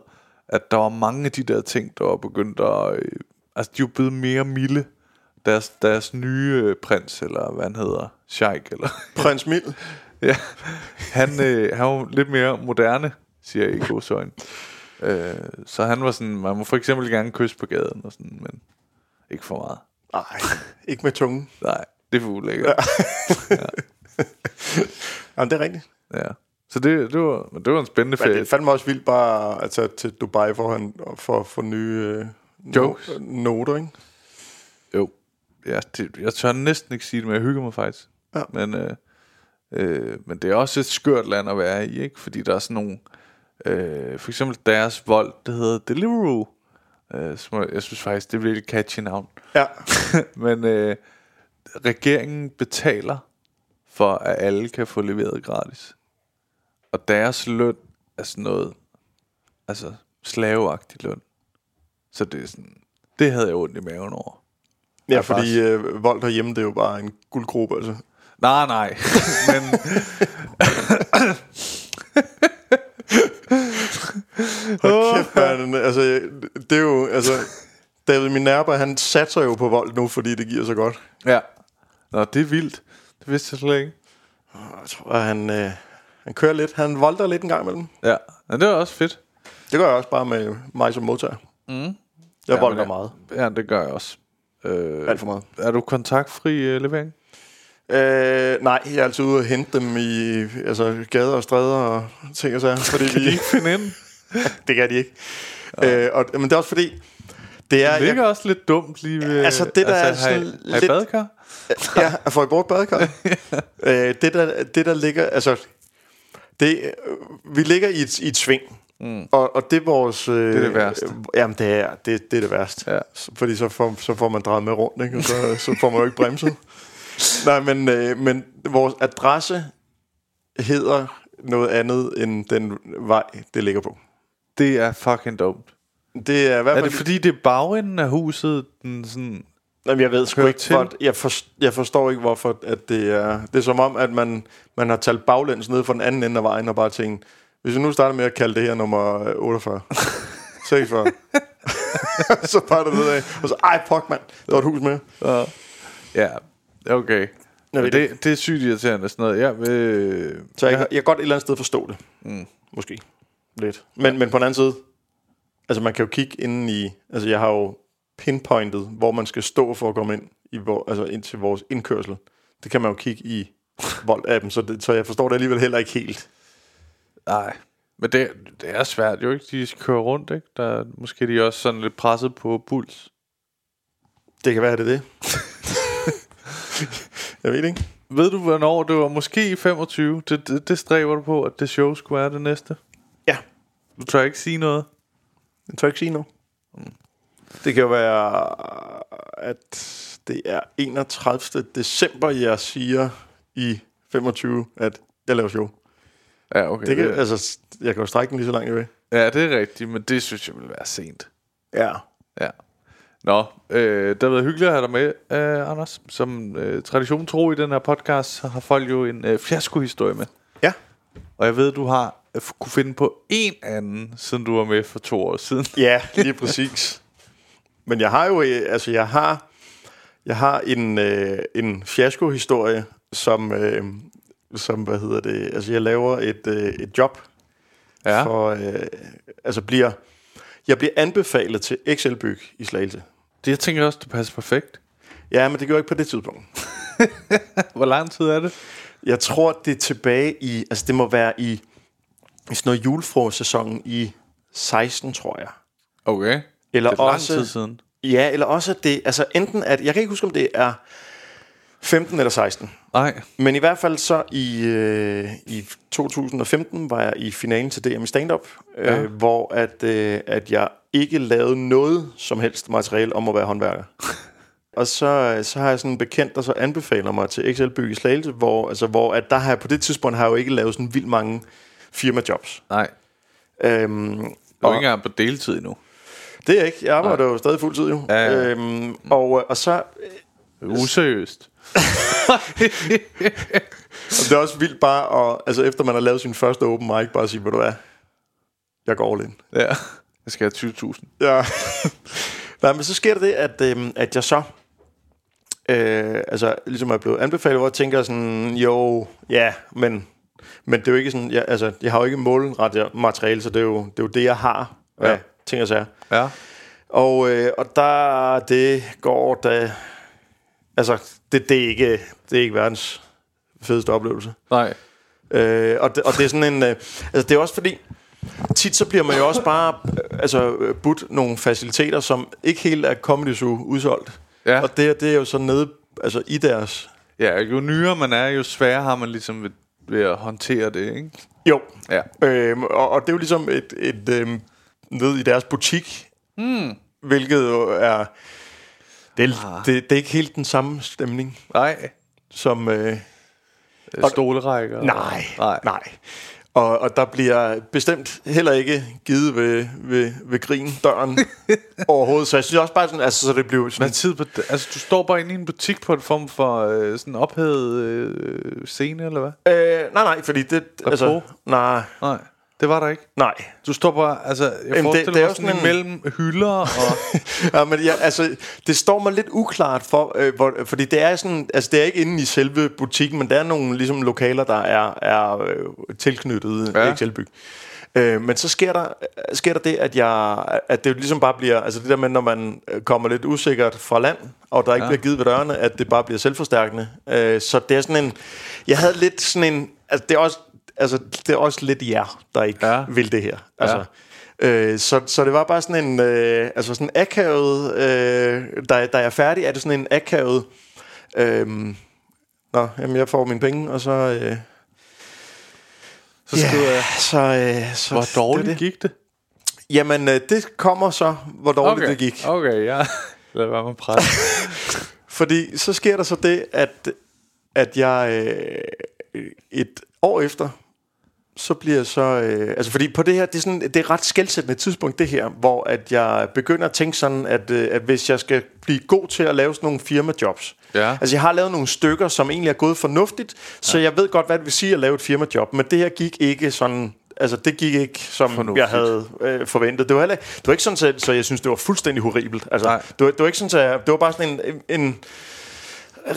at der var mange af de der ting, der var begyndt at... Øh, altså, de var blevet mere milde. Deres, deres nye øh, prins, eller hvad han hedder, Sheik, eller... Prins Mild. ja, han, øh, han var lidt mere moderne, siger jeg i godsøjne. Øh, så han var sådan, man må for eksempel gerne kysse på gaden, og sådan, men ikke for meget. Nej, ikke med tungen. Nej, det er for ulækkert. Jamen, det er rigtigt. Ja. Så det, det, var, det var en spændende ferie. det fandt mig også vildt bare tage til Dubai for, han, for at få nye øh, Jokes. no- noter, ikke? Jo. Ja, det, jeg tør næsten ikke sige det, men jeg hygger mig faktisk. Ja. Men, øh, øh, men det er også et skørt land at være i, ikke? Fordi der er sådan nogle... Øh, for eksempel deres vold, det hedder Deliveroo. Øh, som jeg, jeg synes faktisk, det er virkelig catchy navn. Ja. men øh, regeringen betaler for, at alle kan få leveret gratis. Og deres løn er sådan noget... Altså, slaveagtig løn. Så det er sådan... Det havde jeg ondt i maven over. Ja, Ja, fordi øh, vold herhjemme, det er jo bare en guldgruppe, altså. Nej, nej. Men Hold kæft, man. Altså, det er jo, altså... David Minerva, han satser jo på vold nu, fordi det giver så godt. ja. Nå, det er vildt. Det vidste jeg slet ikke. Jeg tror, at han, øh, han kører lidt. Han volder lidt en gang imellem. Ja, men det er også fedt. Det gør jeg også bare med mig som modtager. Mm. Jeg Ja, volder meget. Ja, det gør jeg også. Øh, Alt for meget. er du kontaktfri uh, levering? Øh, nej, jeg er altid ude og hente dem i altså, gader og stræder og ting og sager. Fordi vi, Ikke finde ind. det kan de ikke. Øh, og, men det er også fordi, det er... Det ligger jeg, også lidt dumt lige ved... Altså, det der er har I- sådan har I lidt- badekar? ja, at få et bort badekar. øh, det, der, det, der ligger... Altså, det, øh, vi ligger i et, i et sving. Mm. Og, og det er vores... Øh, Det er det værste. Øh, jamen, det er det, det, er det værste. Ja. Fordi så får, så får man drejet med rundt, ikke? og så, så får man jo ikke bremset. Nej, men, øh, men vores adresse hedder noget andet end den vej, det ligger på. Det er fucking dumt. Det er i hvert Er det fordi, det er bagenden af huset, den sådan... Jamen, jeg ved sgu ikke, til? for, jeg, for, jeg forstår ikke, hvorfor at det er... Det er som om, at man, man har talt baglæns ned fra den anden ende af vejen og bare tænkt, hvis vi nu starter med at kalde det her nummer øh, 48, 46, så bare det nedad, og så, ej, fuck, mand, der var et hus med. Uh, ja, okay. Jeg det, det er sygt irriterende sådan noget. Jeg vil, Så jeg, jeg kan godt et eller andet sted forstå det. Mm. Måske. Lidt. Men, men på den anden side, altså man kan jo kigge inden i, altså jeg har jo pinpointet, hvor man skal stå for at komme ind, i, hvor, altså ind til vores indkørsel. Det kan man jo kigge i Volt-appen, så, det, så jeg forstår det alligevel heller ikke helt. Nej, men det, det er svært jo ikke. De skal køre rundt, ikke? Der, måske de er også sådan lidt presset på puls. Det kan være, det er det. jeg ved ikke. Ved du, hvornår det var? Måske i 25. Det, det, det stræber du på, at det show skulle være det næste. Du tør ikke sige noget. jeg tør ikke sige noget. Det kan jo være, at det er 31. december, jeg siger i 25, at jeg laver show. Ja, okay. Det kan, altså, jeg kan jo strække den lige så langt jeg vil. Ja, det er rigtigt, men det synes jeg vil være sent. Ja. Ja. Nå, øh, det har været hyggeligt at have dig med, øh, Anders. Som øh, tradition tro i den her podcast, så har folk jo en øh, fiaskohistorie med. Ja. Og jeg ved, du har kunne finde på en anden, siden du var med for to år siden. Ja, lige præcis. Men jeg har jo, øh, altså jeg har, jeg har en, øh, en fiasko-historie, som, øh, som, hvad hedder det, altså jeg laver et, øh, et job, Ja. for, øh, altså bliver, jeg bliver anbefalet til Excelbyg i Slagelse. Det jeg tænker også, det passer perfekt. Ja, men det gjorde jeg ikke på det tidspunkt. Hvor lang tid er det? Jeg tror, det er tilbage i, altså det må være i, i sådan noget julefrosæsonen i 16, tror jeg. Okay. Eller det er lang også- tid siden. Ja, eller også det, altså enten at, jeg kan ikke huske, om det er 15 eller 16. Nej. Men i hvert fald så i, øh, i 2015 var jeg i finalen til DM i stand-up. Ja. øh, hvor at, øh, at jeg ikke lavede noget som helst materiale om at være håndværker. Og så, så har jeg sådan en bekendt, der så anbefaler mig til XL-byg i Slagelse, hvor, altså, hvor at der har jeg på det tidspunkt har jeg jo ikke lavet sådan vildt mange firmajobs. Nej. Øhm, Du er og- ikke engang på deltid endnu. det er jeg ikke. Jeg arbejder jo stadig fuldtid jo. Ja, ja. Øhm, og, og så Useriøst. Og det er også vildt bare, at, altså efter man har lavet sin første open mic, bare at sige, ved du hvad, jeg går all in. ja. Jeg skal have 20.000. Ja. Nej, men så sker det, at, øhm, at jeg så, øh, altså ligesom er blevet anbefalet, hvor jeg tænker sådan, jo, ja, men, men det er jo ikke sådan, jeg, altså, jeg har jo ikke målret materiale, så det er jo det, er jo det jeg har, ja. Ja. af ting og sager. Ja. Og, øh, og der, det går da, altså, det, det, er ikke, det er ikke verdens fedeste oplevelse. Nej. Øh, og, det, og det er sådan en... Øh, altså det er også fordi, tit så bliver man jo også bare øh, altså, budt nogle faciliteter, som ikke helt er Comedy Zoo udsolgt. Ja. Og det, det er jo så nede altså, i deres... Ja, jo nyere man er, jo sværere har man ligesom ved, ved at håndtere det, ikke? Jo. Ja. Øhm, og, og det er jo ligesom et, et øhm, nede i deres butik, mm. hvilket jo er... Det er, ah. det, det er ikke helt den samme stemning, Nej. som... Øh, Og, Stolerækker. og- Nej, Nej. Og, og der bliver bestemt heller ikke givet ved, ved, ved grin døren overhovedet. Så jeg synes også bare sådan, altså, så det blev Hvad sådan... tid på? Altså, du står bare inde i en butik på en form for øh, sådan ophævet øh, scene, eller hvad? Øh, nej, nej, fordi det... Altså, nej, Nej, det var der ikke. nej. Du står bare, altså, jeg det- forestiller det er mig jo sådan, en- imellem hylder og... Ja, men ja, altså, det står mig lidt uklart for, øh, hvor, fordi det er sådan, altså det er ikke inde i selve butikken, men der er nogle ligesom lokaler, der er, er øh, tilknyttet Ja. ja. Excelbyg. Øh, men så sker der, sker der det, at, jeg, at det ligesom bare bliver, altså det der med, når man øh, kommer lidt usikkert fra land, og der ikke ja. bliver givet ved dørene, at det bare bliver selvforstærkende. Øh, så det er sådan en, jeg havde lidt sådan en, altså det er også, altså det er også lidt jer, der ikke Ja. ja. vil det her. Altså, Ja. Øh, så, så det var bare sådan en øh, altså sådan akavet øh, da, da jeg er færdig er det sådan en akavet øh, Nå, jamen jeg får mine penge Og så øh, Så skriver jeg, så, øh, så hvor dårligt det, det. gik det? Jamen øh, det kommer så Hvor dårligt okay. det gik Okay, ja. Lad være med pres. Fordi så sker der så det At, at jeg øh, Et år efter så bliver jeg så... Øh, altså fordi på det her, det er, sådan, det er et ret skældsættende tidspunkt, det her, hvor at jeg begynder at tænke sådan, at, øh, at hvis jeg skal blive god til at lave sådan nogle firmajobs, Ja. altså jeg har lavet nogle stykker, som egentlig er gået fornuftigt, så jeg ved godt, hvad det vil sige at lave et firmajob, men det her gik ikke sådan... Altså, det gik ikke, som Fornuftigt. jeg havde øh, forventet. Det var, heller, det var ikke sådan, så, så jeg synes, det var fuldstændig horribelt. Altså, Nej. det var, det var ikke sådan, så jeg, det var bare sådan en, en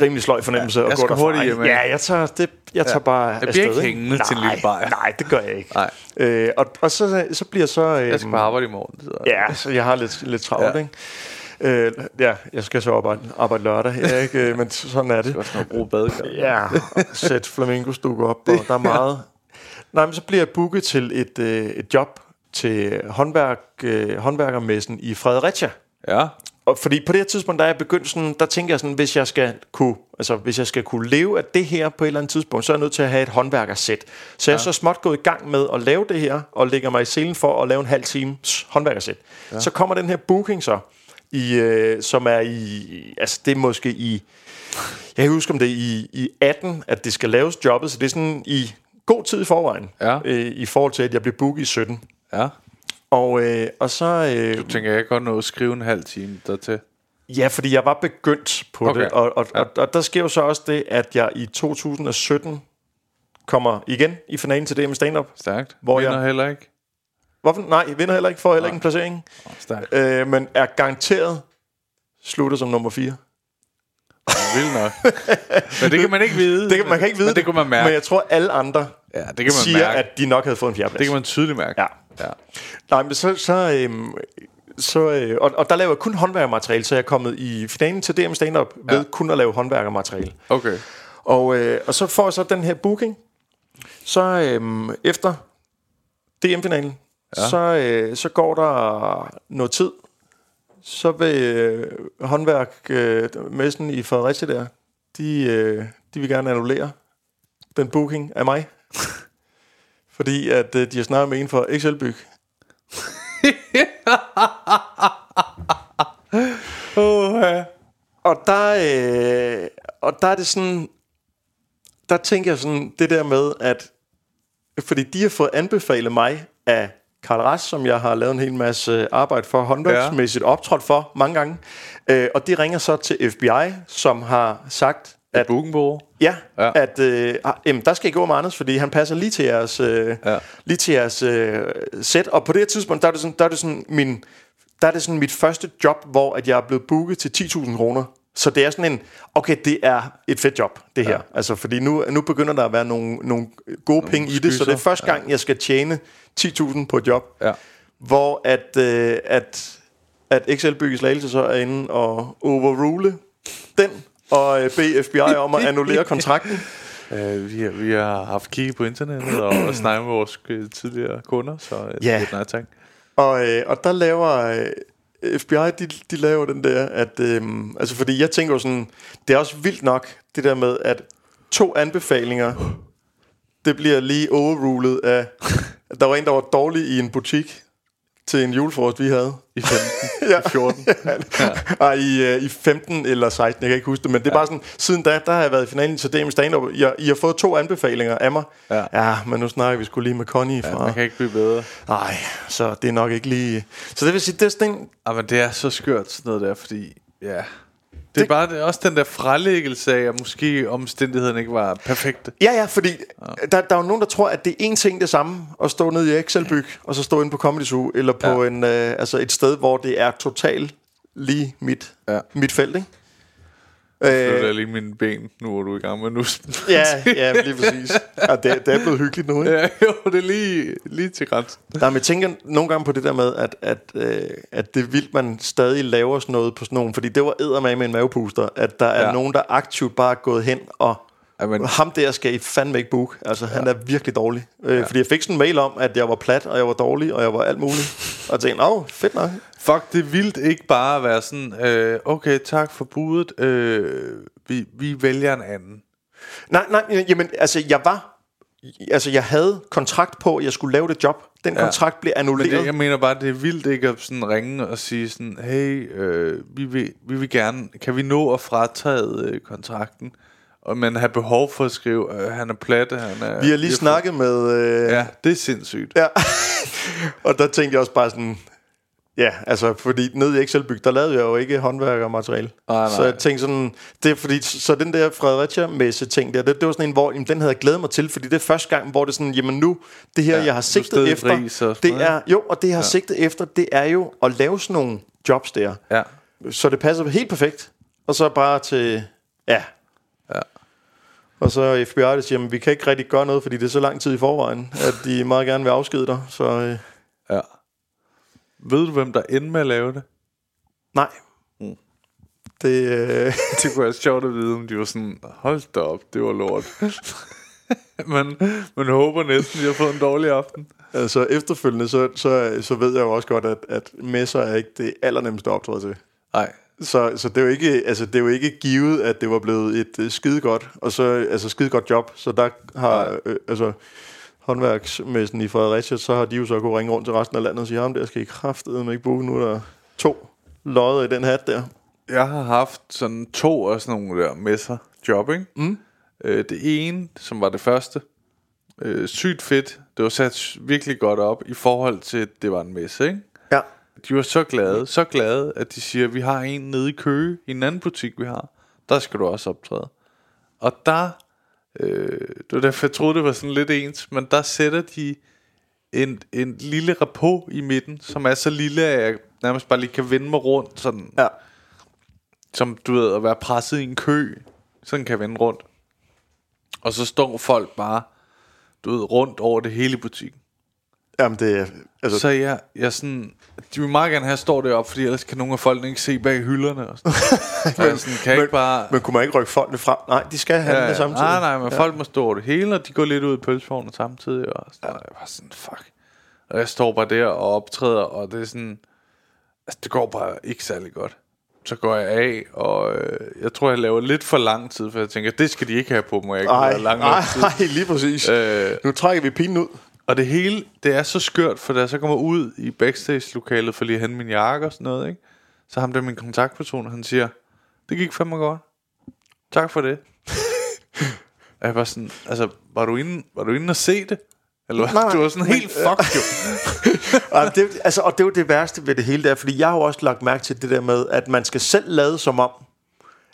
rimelig sløj fornemmelse Ja, at jeg gå skal derfra. hurtigt Ja, jeg tager, det, jeg tager bare Jeg bliver afsted, ikke hængende til en lille bajer. Nej, det gør jeg ikke. Nej. Øh, og, og så, så bliver så... Øh, Jeg skal på arbejde i morgen. Så. Ja, så jeg har lidt, lidt travlt, Ja. ja. ikke? Øh, ja, jeg skal så arbejde, arbejde lørdag, ja, ikke? Øh, men sådan er det. Jeg skal også bruge badekar. Ja, sæt flamingostukker op, og der er meget. Nej, men så bliver jeg booket til et, øh, et job til håndværk, øh, håndværkermessen i Fredericia. Ja. Og fordi på det her tidspunkt, der er jeg begyndt sådan, der tænker jeg sådan, hvis jeg skal kunne, altså hvis jeg skal kunne leve af det her på et eller andet tidspunkt, så er jeg nødt til at have et håndværkersæt. Så jeg er så småt gået i gang med at lave det her, og lægger mig i selen for at lave en halv times håndværkersæt. Ja. Så kommer den her booking så, i, øh, som er i, altså det er måske i Jeg kan huske om det er i, i 18, at det skal laves jobbet, så det er sådan i god tid i forvejen. Ja. Øh, I forhold til, at jeg blev booket i 17. Ja. Og, øh, og så... Øh, Du tænker, jeg kan godt nå at skrive en halv time dertil. Ja, fordi jeg var begyndt på Okay. det, og, og, Ja. og, og der sker jo så også det, at jeg i 2017 kommer igen i finalen til det med stand-up. Stærkt. Hvor Vinder jeg- heller ikke. Hvorfor? Nej, vinder heller ikke, får heller ikke en placering, Stærkt. øh, men er garanteret slutter som nummer 4. Vildt nok. Men det kan man ikke vide. Det kan, man kan ikke vide Men det kan man mærke. Men jeg tror, alle andre Ja, det kan man siger, mærke. at de nok havde fået en fjerdeplads. Det kan man tydeligt mærke. Ja. Ja. Nej, men så... så, øhm, så øh, og, og der laver jeg kun håndværkermateriale, så jeg er kommet i finalen til DM Stand-Up ved Ja. kun at lave håndværkermateriale. Okay. Og, øh, og så får jeg så den her booking. Så øhm, efter DM-finalen, ja. så, øh, så går der noget tid. Så vil øh, håndværk øh, i Fredericia der, de, øh, de vil gerne annullere den booking af mig. Fordi at øh, de har snakket med en for Excelbyg. Oh, ja. Og der, øh, og der er det sådan, der tænker jeg sådan, det der med, at fordi de har fået anbefalet mig af Karl Ras, som jeg har lavet en hel masse arbejde for, håndværksmæssigt optrådt for mange gange. Øh, og de ringer så til FBI, som har sagt, at Bugenborg. Ja, Ja. ja. at øh, ah, jamen, der skal I gå med Anders, fordi han passer lige til jeres, øh, Ja. ja. lige til jeres øh, sæt. Og på det tidspunkt, der er det sådan, der er det sådan min, der er det sådan mit første job, hvor at jeg er blevet booket til 10.000 kroner. Så det er sådan en, okay, det er et fedt job, det her. Ja. Ja. Altså, fordi nu, nu begynder der at være nogle, nogle gode nogle penge i det, så det er første gang, jeg skal tjene 10.000 på et job, Ja. hvor at, øh, at, at Excel bygges slagelse så er inde og overrule den, og øh, bede FBI om at annullere kontrakten. Uh, vi, har, vi har haft kigget på internettet og, og snakket med vores øh, tidligere kunder, så Ja. det er nej tak. Og, øh, og der laver øh, FBI, de, de laver den der, at, øh, altså fordi jeg tænker jo sådan, det er også vildt nok, det der med, at to anbefalinger, det bliver lige overrulet af, at der var en, der var dårlig i en butik til en julefrokost, vi havde. I 15, Ja. i 14. Ej, i, øh, i 15 eller 16, jeg kan ikke huske det, men det er bare sådan, siden da, der har jeg været i finalen til DM Stand-Up. Jeg, I har fået to anbefalinger af mig. Ja. ja men nu snakker vi skulle lige med Connie Ja, fra... man kan ikke blive bedre. Nej, så det er nok ikke lige... Så det vil sige, det er sådan en, Ja, men det er så skørt sådan noget der, fordi, ja... Det er bare det er også den der frelæggelse af, at måske omstændighederne ikke var perfekte. Ja, ja, fordi ja. Der, der er jo nogen, der tror, at det er en ting det samme at stå nede i Excelbyg, og så stå inde på Comedy Zoo, eller på Ja. en, øh, altså et sted, hvor det er totalt lige mit, ja. mit felt, ikke? Øh, jeg lige mine ben, nu er du i gang med nu. ja, ja, lige præcis. Ja, det, det er blevet hyggeligt nu, ikke? ja, jo, det er lige, lige til grænsen. Nej, men jeg tænker nogle gange på det der med, at, at, øh, at det er vildt, man stadig laver sådan noget på sådan nogen, fordi det var eddermame med en mavepuster, at der er ja. nogen, der aktivt bare er gået hen og Ja, men, ham der skal I fandme ikke book. Altså, han er virkelig dårlig. Øh, Fordi jeg fik sådan en mail om, at jeg var plat, og jeg var dårlig, og jeg var alt muligt. Og jeg tænkte, åh, fedt nok. fuck, det vildt ikke bare at være sådan, øh, okay, tak for budet, øh, vi, vi vælger en anden. Nej, nej, jamen, altså, jeg var... Altså, jeg havde kontrakt på, at jeg skulle lave det job. Den Ja. kontrakt blev Men annulleret. det, jeg mener bare, det er vildt ikke at sådan ringe og sige sådan, hey, øh, vi, vil, vi vil gerne, kan vi nå at fratage øh, kontrakten? Og man har behov for at skrive, øh, han er platte, han er... Vi har lige snakket med... Øh, Ja, det er sindssygt. Ja, og der tænkte jeg også bare sådan, ja, altså, fordi nede i Excelbyg, der lavede jeg jo ikke håndværkermateriale. Nej. Så jeg tænkte sådan, det er fordi, så den der Fredericia-messe ting der, det, det var sådan en, hvor jamen, den havde jeg glædet mig til, fordi det er første gang, hvor det er sådan, jamen nu, det her, Ja, jeg har sigtet efter, og det er, jo, og det jeg har ja. sigtet efter, det er jo at lave sådan nogle jobs der. Ja. Så det passer helt perfekt. Og så bare til. Ja. Og så FBI, der siger, jamen, vi kan ikke rigtig gøre noget, fordi det er så lang tid i forvejen, at de meget gerne vil afskede dig. Så øh, ja. Ved du, hvem der endte med at lave det? nej. Det, øh, Det kunne være sjovt at vide, om de var sådan, hold da op, det var lort. men man håber næsten, de har fået en dårlig aften. altså efterfølgende, så, så, så ved jeg jo også godt, at, at messer er ikke det allernemmeste at optræde til. Nej, Så, så det, er jo ikke, altså, det er jo ikke givet, at det var blevet et uh, skide godt, og så, altså skide godt job. Så der har, øh, altså, håndværksmessen i Fredericia, så har de jo så kunne ringe rundt til resten af landet og sige, ham der skal I kraftedeme ikke bruge, nu er der to lodder i den hat der. Jeg har haft sådan to af sådan nogle der messer job, ikke? Mm. Øh, det ene, som var det første, øh, sygt fedt. Det var sat virkelig godt op i forhold til, at det var en messe, ikke? De var så glade, så glade, at de siger, vi har en nede i Køge, i en anden butik, vi har. Der skal du også optræde. Og der, øh, det var derfor, jeg troede, det var sådan lidt ens, men der sætter de en, en lille rapport i midten, som er så lille, at jeg nærmest bare lige kan vende mig rundt, sådan, Ja. som du ved, at være presset i en kø. Sådan kan jeg vende rundt. Og så står folk bare, du ved, rundt over det hele butikken. Jamen, det. Altså, Så jeg, jeg sådan, de vil meget gerne have, at jeg står deroppe, fordi ellers kan nogle af folkene ikke se bag hylderne. Og sådan. Så jeg sådan, kan jeg ikke bare... Men kunne man ikke rykke folkene frem? Nej, de skal have ja, det samtidig. Nej, nej, men ja. folk må stå over det hele, og de går lidt ud i pølsevognen samtidig. Og sådan, ja. jeg var sådan, fuck. Og jeg står bare der og optræder, og det er sådan... Altså, det går bare ikke særlig godt. Så går jeg af, og øh, jeg tror, jeg laver lidt for lang tid, for jeg tænker, det skal de ikke have på mig. Jeg ikke lang tid. nej, lige præcis. Øh, nu trækker vi pinden ud. Og det hele, det er så skørt, for da jeg så kommer ud i backstage-lokalet for lige at hente min jakke og sådan noget, ikke? Så ham der min kontaktperson, han siger, det gik fandme godt. Tak for det. og jeg var sådan, altså, var du inde, var du inde og se det? Eller Nej, du var sådan helt fuck jo. og, det, altså, og det er jo det værste ved det hele der, fordi jeg har jo også lagt mærke til det der med, at man skal selv lade som om,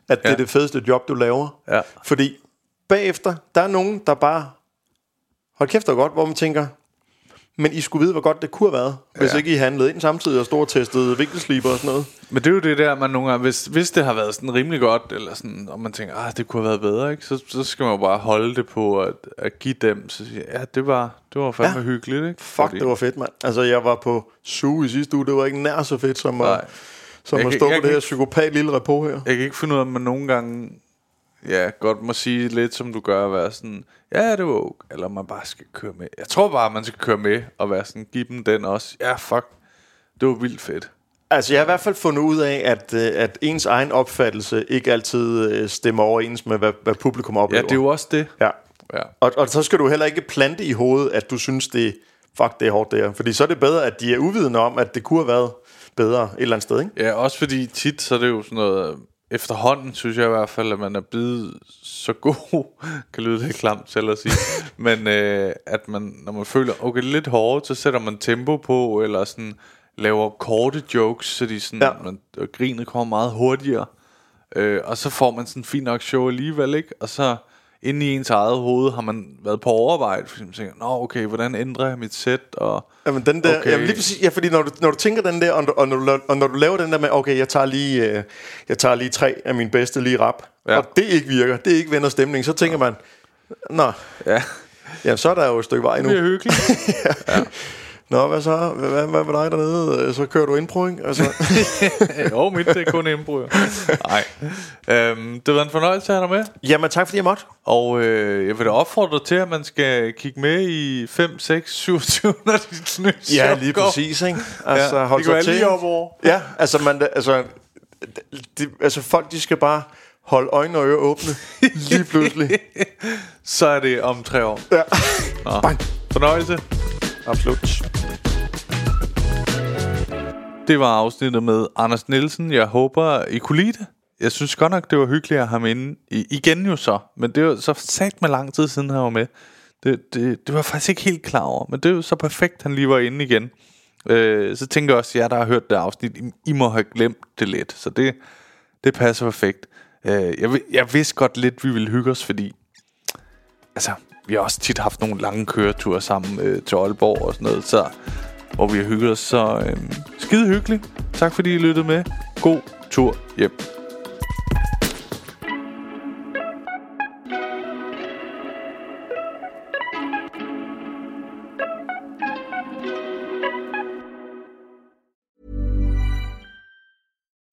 at det Ja. er det fedeste job, du laver. Ja. Fordi bagefter, der er nogen, der bare, hold kæft og godt, hvor man tænker, men I skulle vide, hvor godt det kunne have været, hvis Ja. ikke I handlede ind samtidig og stod og testede vinkelsliber og sådan noget. Men det er jo det der, man nogle gange, hvis, hvis det har været sådan rimelig godt, eller sådan, og man tænker, ah, det kunne have været bedre, ikke? Så, så skal man jo bare holde det på at, at give dem, så siger, ja, det var, det var fandme Ja. hyggeligt, ikke? Fuck, det var fedt, mand. Altså, jeg var på SU i sidste uge, det var ikke nær så fedt, som, at, som Jeg at kan- stå på det her psykopat lille repo her. Jeg kan ikke finde ud af, om man nogle gange ja, godt må sige lidt, som du gør, at være sådan, ja, det var okay, eller man bare skal køre med. Jeg tror bare, man skal køre med, og være sådan, give dem den også. Ja, fuck, det var vildt fedt. Altså, jeg har i hvert fald fundet ud af, at, øh, at ens egen opfattelse ikke altid øh, stemmer overens med, hvad, hvad publikum Ja, oplever. det er jo også det. Ja. Ja. Og, og så skal du heller ikke plante i hovedet, at du synes, det fuck, det er hårdt det her. Fordi så er det bedre, at de er uvidende om, at det kunne have været bedre et eller andet sted, ikke? Ja, også fordi tit, så er det jo sådan noget, efterhånden synes jeg i hvert fald, at man er blevet så god, kan lyde lidt klamt selv at sige, men øh, at man, når man føler, okay, lidt hårdt, så sætter man tempo på, eller sådan laver korte jokes, så de sådan, ja. man, og grinet kommer meget hurtigere, øh, og så får man sådan en fin nok show alligevel, ikke? Og så inde i ens eget hoved har man været på overarbejde, fordi man tænker, nå okay, hvordan ændrer jeg mit sæt, og Jamen, den der, okay. Jamen, lige præcis, ja, fordi når du, når du tænker den der, og, og, når du, og når du laver den der med, okay, jeg tager lige, øh, jeg tager lige tre af mine bedste lige rap, ja. Ja. og det ikke virker, det ikke vender stemning, så tænker man, nå, ja, jamen, så er der jo et stykke vej det nu. bliver hyggeligt. Nå, hvad så? Hvad, hvad, med dig dernede? Øh, Så kører du indpro, ikke? Altså, jo, mit det er kun indbrud. Nej. Øhm, det været en fornøjelse at have dig med. jamen, tak fordi jeg måtte. Og øh, jeg vil da opfordre dig til, at man skal kigge med i 5, 6, 27, når dit nye Ja, lige går. præcis, ikke? Altså, Ja, hold det sig lige til. op over. Ja, altså, man, altså, de, altså, folk, de skal bare holde øjne og ører åbne lige pludselig. Så er det om tre år. Ja. Nå. Bang. Fornøjelse. Absolut. Det var afsnittet med Anders Nielsen. Jeg håber, I kunne lide det. Jeg synes godt nok, det var hyggeligt at have ham inde. I, igen jo så. Men det var så sat med lang tid siden, han var med. Det, det, det var jeg faktisk ikke helt klar over. Men det er jo så perfekt, han lige var inde igen. Øh, så tænker jeg også, at jer, der har hørt det afsnit, I, I må have glemt det lidt. Så det, det passer perfekt. Øh, jeg, jeg vidste godt lidt, vi ville hygge os, fordi... Altså, vi har også tit haft nogle lange køreture sammen øh, til Aalborg og sådan noget, så, hvor vi har hygget os. Så øh, skide hyggeligt. Tak fordi I lyttede med. God tur hjem.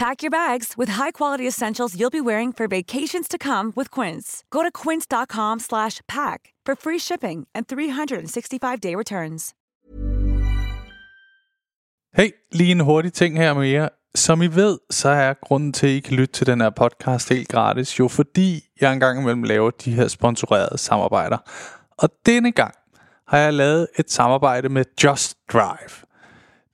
Pack your bags with high-quality essentials you'll be wearing for vacations to come with Quince. Go to quince.com/pack for free shipping and 365-day returns. Hey, lige en hurtig ting her med jer. Som I ved, så er grunden til, at I kan lytte til den her podcast helt gratis, jo fordi jeg engang imellem laver de her sponsorerede samarbejder. Og denne gang har jeg lavet et samarbejde med Just Drive.